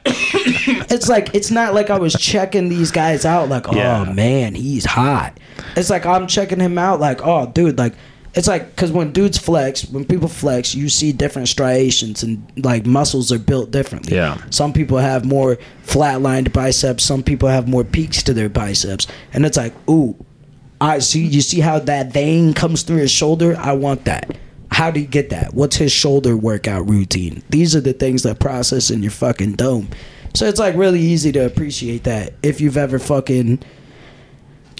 it's like it's not like I was checking these guys out like, oh
Yeah.
man, he's hot. It's like I'm checking him out like, oh dude, like it's like because when dudes flex, when people flex, you see different striations and like muscles are built differently.
Yeah.
Some people have more flatlined biceps. Some people have more peaks to their biceps, and it's like, ooh, I see. You see how that vein comes through his shoulder? I want that. How do you get that? What's his shoulder workout routine? These are the things that process in your fucking dome. So it's like really easy to appreciate that if you've ever fucking.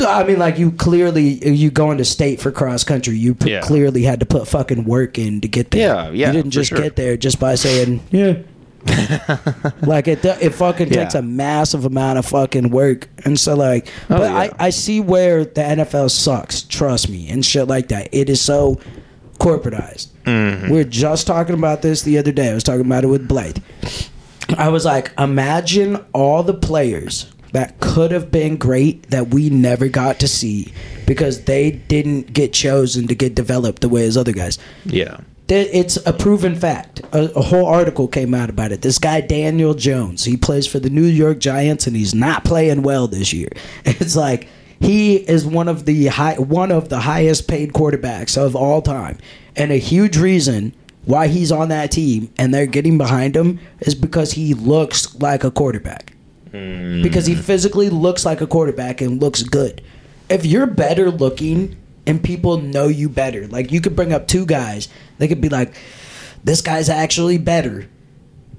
I mean, like you clearly you going to state for cross country. You p-
Yeah.
clearly had to put fucking work in to get there.
Yeah, yeah,
You didn't just
sure.
get there just by saying yeah. *laughs* like it, it fucking takes
Yeah.
a massive amount of fucking work, and so like,
Oh,
but
yeah.
I I see where the NFL sucks. Trust me, and shit like that. It is so corporatized.
Mm-hmm.
We were just talking about this the other day. I was talking about it with Blake. I was like, imagine all the players that could have been great that we never got to see because they didn't get chosen to get developed the way as other guys.
Yeah.
It's a proven fact. A, a whole article came out about it. This guy Daniel Jones, he plays for the New York Giants, and he's not playing well this year. *laughs* It's like he is one of the high, one of the highest paid quarterbacks of all time, and a huge reason why he's on that team and they're getting behind him is because he looks like a quarterback. Hmm. Because he physically looks like a quarterback and looks good. If you're better looking and people know you better, like you could bring up two guys, they could be like, this guy's actually better,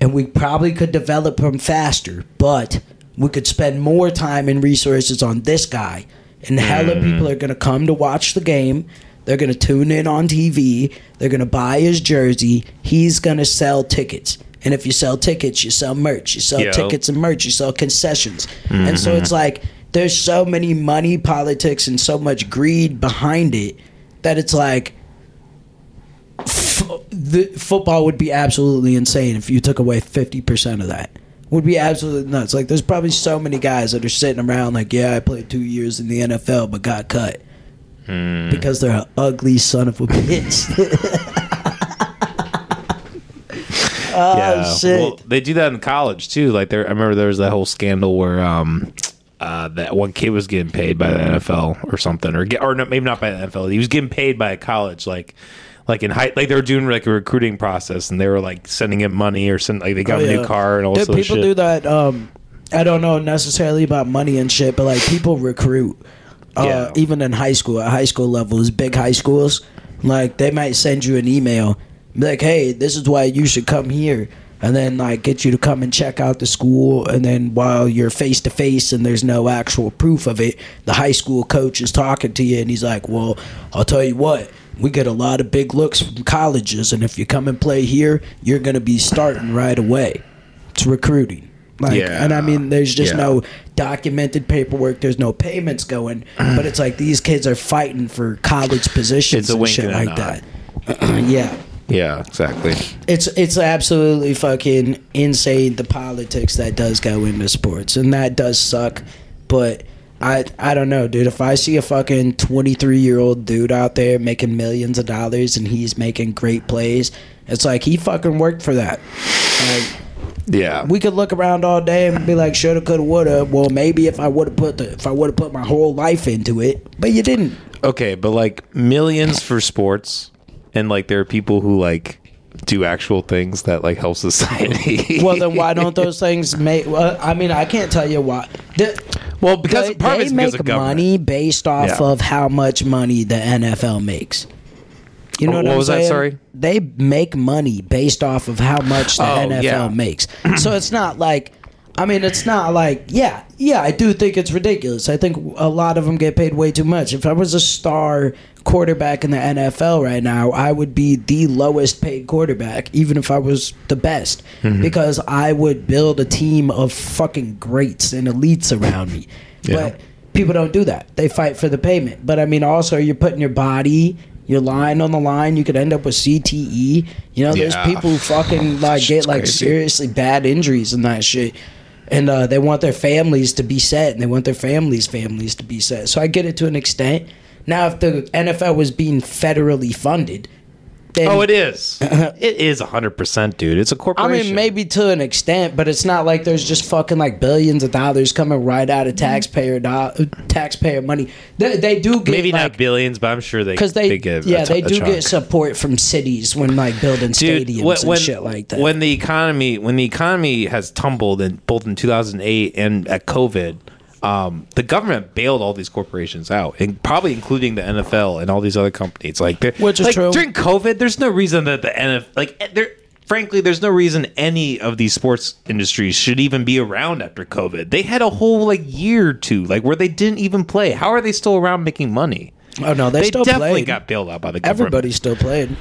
and we probably could develop him faster, but we could spend more time and resources on this guy. And hella mm-hmm. people are going to come to watch the game. They're going to tune in on TV. They're going to buy his jersey. He's going to sell tickets. And if you sell tickets, you sell merch. You sell
Yo.
tickets and merch. You sell concessions. And so it's mm-hmm. like there's so many money politics and so much greed behind it that it's like f- the football would be absolutely insane if you took away 50% of that would be absolutely nuts like there's probably so many guys that are sitting around like yeah i played two years in the nfl but got cut
Hmm.
because they're an ugly son of a bitch. *laughs* *laughs* oh
yeah.
shit!
Well, they do that in college too. Like there, I remember there was that whole scandal where um, uh, that one kid was getting paid by the NFL or something, or get, or no, maybe not by the NFL. He was getting paid by a college, like. Like in high, like they were doing like a recruiting process, and they were like sending him money or send like they got
Oh,
him a
yeah.
new car and all
Dude,
other
people
shit.
do that. Um, I don't know necessarily about money and shit, but like people recruit. Uh,
Yeah.
Even in high school, at high school levels, big high schools, like they might send you an email, like, "Hey, this is why you should come here," and then like get you to come and check out the school. And then while you're face to face and there's no actual proof of it, the high school coach is talking to you, and he's like, "Well, I'll tell you what." We get a lot of big looks from colleges, and if you come and play here, you're going to be starting right away. It's recruiting. Like,
Yeah.
and I mean, there's just
Yeah.
no documented paperwork. There's no payments going, *clears throat* but it's like these kids are fighting for college positions and shit
and
like that. *clears throat* yeah,
Yeah, exactly.
it's it's absolutely fucking insane the politics that does go into sports, and that does suck. But I I don't know, dude. If I see a fucking 23 year old dude out there making millions of dollars and he's making great plays, it's like he fucking worked for that. Like,
Yeah,
we could look around all day and be like, shoulda, coulda, woulda. Well, maybe if I would have put the if I would have put my whole life into it, but you didn't.
okay, but like millions for sports, and like there are people who like do actual things that like help society.
Well, then why don't *laughs* those things make? Well, I mean, I can't tell you why. The,
Well, because
they,
part of
they make money based off
Yeah.
of how much money the NFL makes. You know
Oh,
what,
what was that? Sorry?
They make money based off of how much the
Oh,
NFL
yeah.
makes. So it's not like, I mean, it's not like, yeah, yeah, I do think it's ridiculous. I think a lot of them get paid way too much. If I was a star quarterback in the NFL right now, I would be the lowest paid quarterback, even if I was the best,
Mm-hmm.
because I would build a team of fucking greats and elites around me.
Yeah.
But people don't do that. They fight for the payment. But I mean, also, you're putting your body, you're lying on the line. You could end up with CTE. You know, there's people who fucking like get like
crazy.
seriously bad injuries and that shit. And uh, they want their families to be set, and they want their families' families to be set. So I get it to an extent. Now, if the NFL was being federally funded, then
Oh, it is. *laughs* it is hundred percent, dude. It's a
I
corporation.
I mean, maybe to an extent, but it's not like there's just fucking like billions of dollars coming right out of mm-hmm. taxpayer do- taxpayer money. They, they do get
maybe not billions, but I'm sure they
because they,
give a
yeah
t-
they
a
do
chunk.
get support from cities when like building stadiums
when,
and shit like that.
When the economy when the economy has tumbled in both in 2008 and at COVID, um, the government bailed all these corporations out, and probably including the NFL and all these other companies. Like,
Which is
like,
true.
During COVID, there's no reason that the NFL like eh, there. Frankly, there's no reason any of these sports industries should even be around after COVID. They had a whole like year or two, like where they didn't even play. How are they still around making money?
oh no, they,
They
still
definitely
played.
got bailed out by the government.
Everybody still played.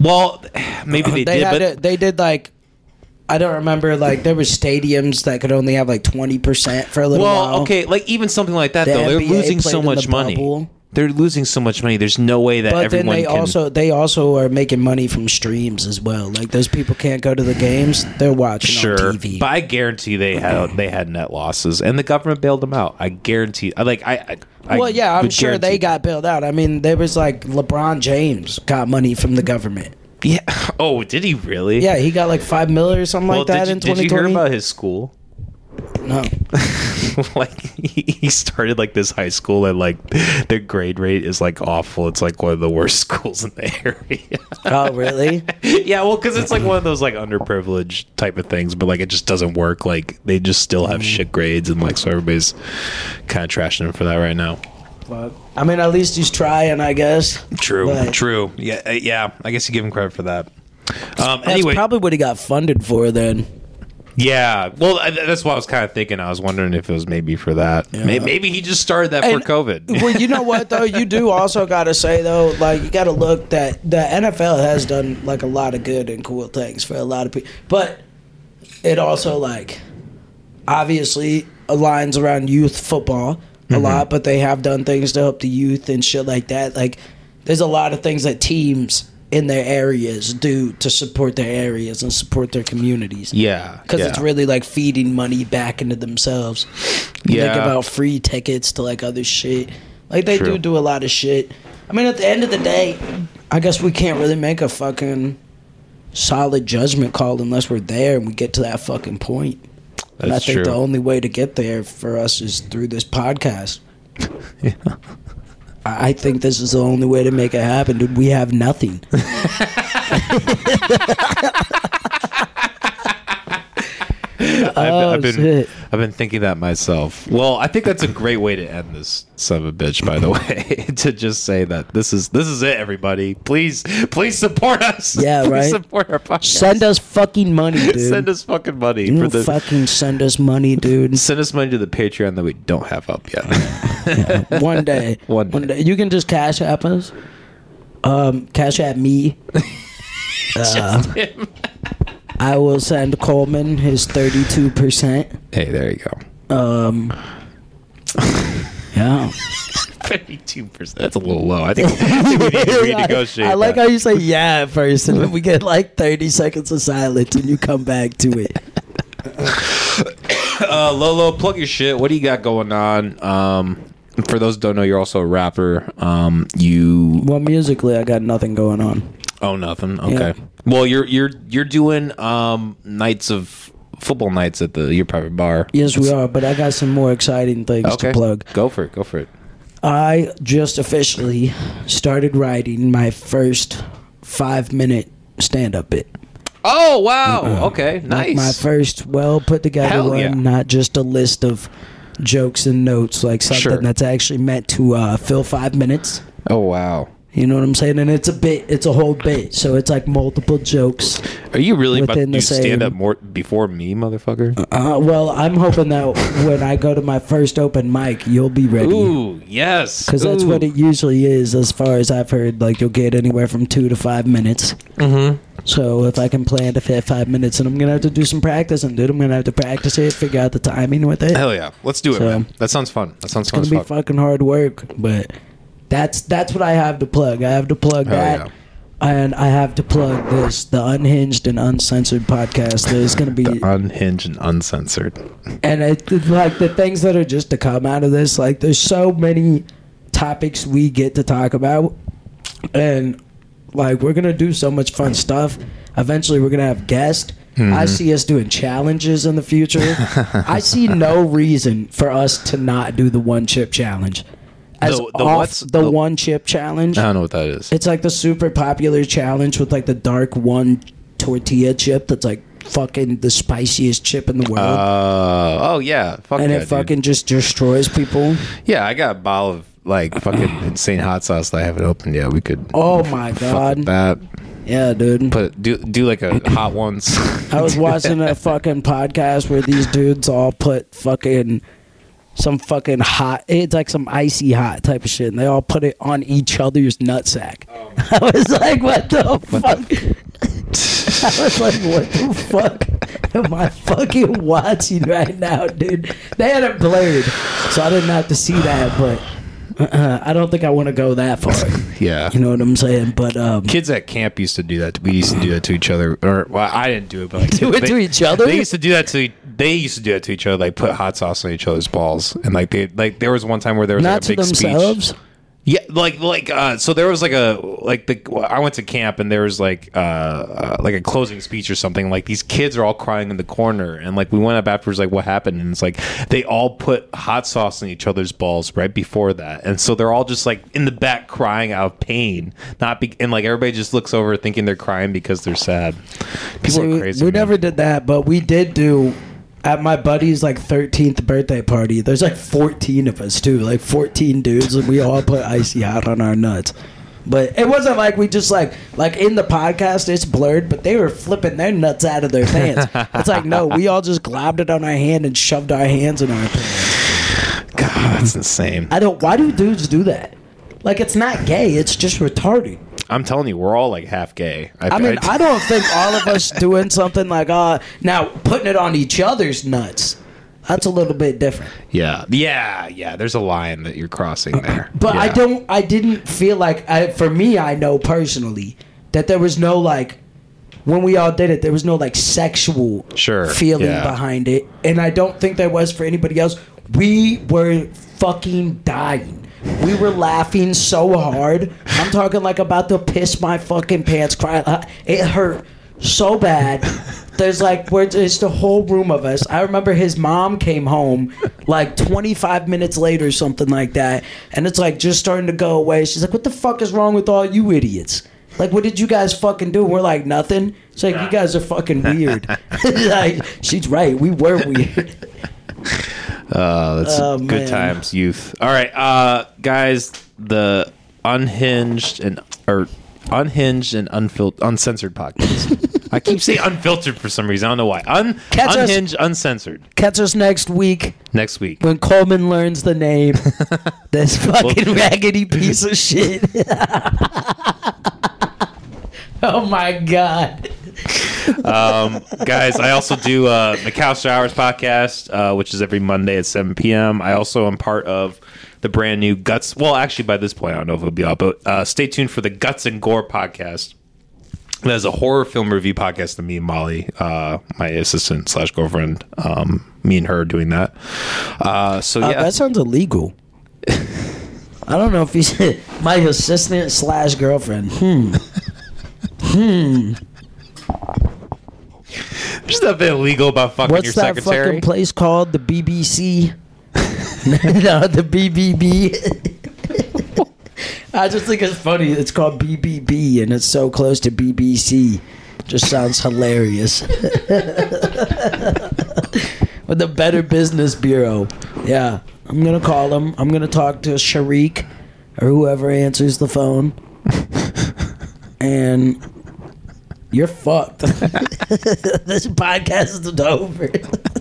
Well, maybe they,
They,
did, but
they did like. I don't remember. Like there was stadiums that could only have like twenty percent for a little
Well,
while.
okay, like even something like that
The
though, they're
NBA
losing
played
so
in
much
the
money.
bubble.
They're losing so much money. There's no way that
But then
everyone
they
can.
also they also are making money from streams as well. Like those people can't go to the games; they're watching
sure,
on TV.
but I guarantee they had they had net losses, and the government bailed them out. I guarantee. I like I. I I
well, yeah, I'm
would
sure they got bailed out. I mean, there was like LeBron James got money from the government.
Yeah. *laughs* Oh, did he really?
Yeah, he got like five mil or something
Well,
like that
you,
in
did you hear about his school?
no, *laughs*
like he he started like this high school and like the grade rate is like awful. It's like one of the worst *laughs* schools in the area.
oh really?
yeah, well, because it's like one of those like underprivileged type of things, but like it just doesn't work. Like they just still have mm. shit grades, and like so everybody's kind of trashing him for that right now.
Fuck. I mean, at least he's trying, I guess.
True,
But-
true. Yeah, uh, yeah. I guess you give him credit for that. Um,
That's
anyway,
probably what he got funded for then.
yeah. Well, I, that's what I was kind of thinking. I was wondering if it was maybe for that. May- Maybe, he just started that
And-
for COVID. *laughs*
well, you know what though? You do *laughs* also got to say though, like you got to look that the NFL has done like a lot of good and cool things for a lot of people, but it also like obviously aligns around youth football a
Mm-hmm.
lot, but they have done things to help the youth and shit like that. Like there's a lot of things that teams in their areas do to support their areas and support their communities.
yeah,
Because
yeah.
it's really like feeding money back into themselves. They
Yeah.
give out free tickets to like other shit. Like they
True.
do do a lot of shit. I mean, at the end of the day, I guess we can't really make a fucking solid judgment call unless we're there and we get to that fucking point. And I think
true.
the only way to get there for us is through this podcast. *laughs*
Yeah.
I I think this is the only way to make it happen, dude. We have nothing. *laughs* *laughs* *laughs*
I've,
Oh,
I've been
shit.
I've been thinking that myself. Well, I think that's a great way to end this son of a bitch. By the *laughs* way, *laughs* to just say that this is this is it, everybody. Please, please support us.
Yeah,
Please
right.
Support our podcast.
Send us fucking money, dude.
send us fucking money
You
for the.
fucking send us money, dude.
Send us money to the Patreon that we don't have up yet.
One day.
One day.
You can just cash app us. Um, cash app me. Uh, I will send Coleman his thirty-two percent.
hey, there you go.
Um, yeah. *laughs*
Thirty-two percent. That's a little low. I think, I think we need to *laughs* renegotiate.
I, I like
that.
how you say yeah at first, and then we get like thirty seconds of silence, and you come back to it. *laughs*
Uh, Lolo, plug your shit. What do you got going on? Um, for those who don't know, you're also a rapper. Um, you
Well, musically, I got nothing going on.
oh nothing. Okay.
Yeah.
Well, you're you're you're doing um nights of football nights at the your private bar.
Yes, we are, but I got some more exciting things
Okay.
to plug.
Go for it. Go for it.
I just officially started writing my first five-minute stand-up bit.
Oh wow. Okay. Nice.
Like my first well put together
Hell
one,
yeah.
not just a list of jokes and notes, like something
Sure.
that's actually meant to uh, fill five minutes.
oh wow.
You know what I'm saying? And it's a bit, it's a whole bit, so it's like multiple jokes.
Are you really about to
Within the
do stand up more before me, motherfucker?
Uh, well, I'm hoping that when I go to my first open mic, you'll be ready.
Ooh, yes.
Because that's what it usually is, as far as I've heard. Like you'll get anywhere from two to five minutes.
Mm-hmm.
So if I can plan to fit five minutes, and I'm gonna have to do some practicing, dude. I'm gonna have to practice it, figure out the timing with it.
Hell yeah. Let's do it,
So-
man. That sounds fun. That sounds
It's
fun
It's
gonna
be
fuck.
fucking hard work, but that's that's what I have to plug. I have to plug
Hell
that,
yeah.
and I have to plug this, the unhinged and uncensored podcast. There's gonna be,
Unhinged and uncensored.
and it, like the things that are just to come out of this. Like there's so many topics we get to talk about, and like we're gonna do so much fun stuff. Eventually, we're gonna have guests.
Mm-hmm.
I see us doing challenges in the future. *laughs* I see no reason for us to not do the one chip challenge. As
The- the
off
what's-
the,
the-
one chip challenge.
I don't know what that is.
It's like the super popular challenge with like the dark one tortilla chip that's like fucking the spiciest chip in the world.
Uh, oh yeah, fuck
and
yeah,
it
dude.
fucking just destroys people.
yeah. I got a bottle of like fucking *sighs* insane hot sauce that I haven't opened yet. We could
Oh my god.
that.
Yeah, dude.
Put do do like a *laughs* hot ones.
I was *laughs* watching a fucking podcast where these dudes all put fucking some fucking hot it's like some icy hot type of shit and they all put it on each other's nutsack. Oh *laughs* I was like, what the fuck? *laughs* I was like, what the fuck am I fucking watching right now, dude? They had it blurred, so I didn't have to see that, but uh, I don't think I want to go that far. *laughs*
yeah.
You know what I'm saying? But um,
Kids at camp used to do that. We used to do that to each other, or well, I didn't do it, but like, *laughs*
Do it
they-
to each other?
They used to do that to. They used to do that to each other, like put hot sauce on each other's balls, and like they like there was one time where there was
not
like a
to
big speech. Yeah, like like uh so there was like a like the I went to camp and there was like uh, uh like a closing speech or something like these kids are all crying in the corner and like we went up afterwards like what happened and it's like they all put hot sauce in each other's balls right before that and so they're all just like in the back crying out of pain not be and like everybody just looks over thinking they're crying because they're sad. People
See,
are crazy.
We
man.
never did that, but we did do at my buddy's like 13th birthday party. There's like 14 of us too, like 14 dudes, and we all put icy hot on our nuts. But it wasn't like we just like like in the podcast it's blurred, but they were flipping their nuts out of their pants. it's like no, we all just globbed it on our hand and shoved our hands in our pants.
God, that's insane.
I don't. Why do dudes do that? Like it's not gay. It's just retarded.
I'm telling you, we're all like half gay.
I mean, I don't think all of us doing something like uh now putting it on each other's nuts. That's a little bit different.
yeah, yeah, yeah. There's a line that you're crossing there.
But I don't I didn't feel like I for me I know personally that there was no like when we all did it there was no like sexual
Sure,
feeling
yeah.
behind it and I don't think there was for anybody else. We were fucking dying. We were laughing so hard. I'm talking like about to piss my fucking pants. Cry. Uh, It hurt so bad. There's like where it's the whole room of us. I remember his mom came home like 25 minutes later, or something like that, and it's like just starting to go away. She's like, "What the fuck is wrong with all you idiots?" Like, what did you guys fucking do? We're like, nothing. It's like, you guys are fucking weird. *laughs* like, she's right. We were weird. *laughs*
Uh, that's
Oh,
good
man.
times, youth. All right, uh, guys, the unhinged and or unhinged and unfiltered, uncensored podcast. *laughs* I keep saying unfiltered for some reason. I don't know why. Un-
Catch us-
unhinged, uncensored.
Catch us next week
Next week.
when Coleman learns the name. *laughs* this fucking *laughs* raggedy piece of shit. oh my god. *laughs*
um, guys, I also do uh, McAllister Hours podcast, uh, which is every Monday at 7 p.m. I also am part of the brand new Guts. Well, actually, by this point, I don't know if it'll be out, but uh, stay tuned for the Guts N' Gore podcast. That is a horror film review podcast that me and Molly, uh, my assistant slash girlfriend, um, me and her are doing that. Uh, so
Uh,
yeah,
that sounds illegal. I don't know if he's *laughs* my assistant slash girlfriend. Hmm. hmm.
There's nothing illegal about fucking
What's
your
that
secretary.
fucking place called? The BBC? *laughs* no, the BBB. *laughs* I just think it's funny. It's called BBB, and it's so close to BBC. Just sounds hilarious. *laughs* With the Better Business Bureau. Yeah, I'm gonna call him. I'm gonna talk to Sharik or whoever answers the phone, and you're fucked. *laughs* this podcast is over. *laughs*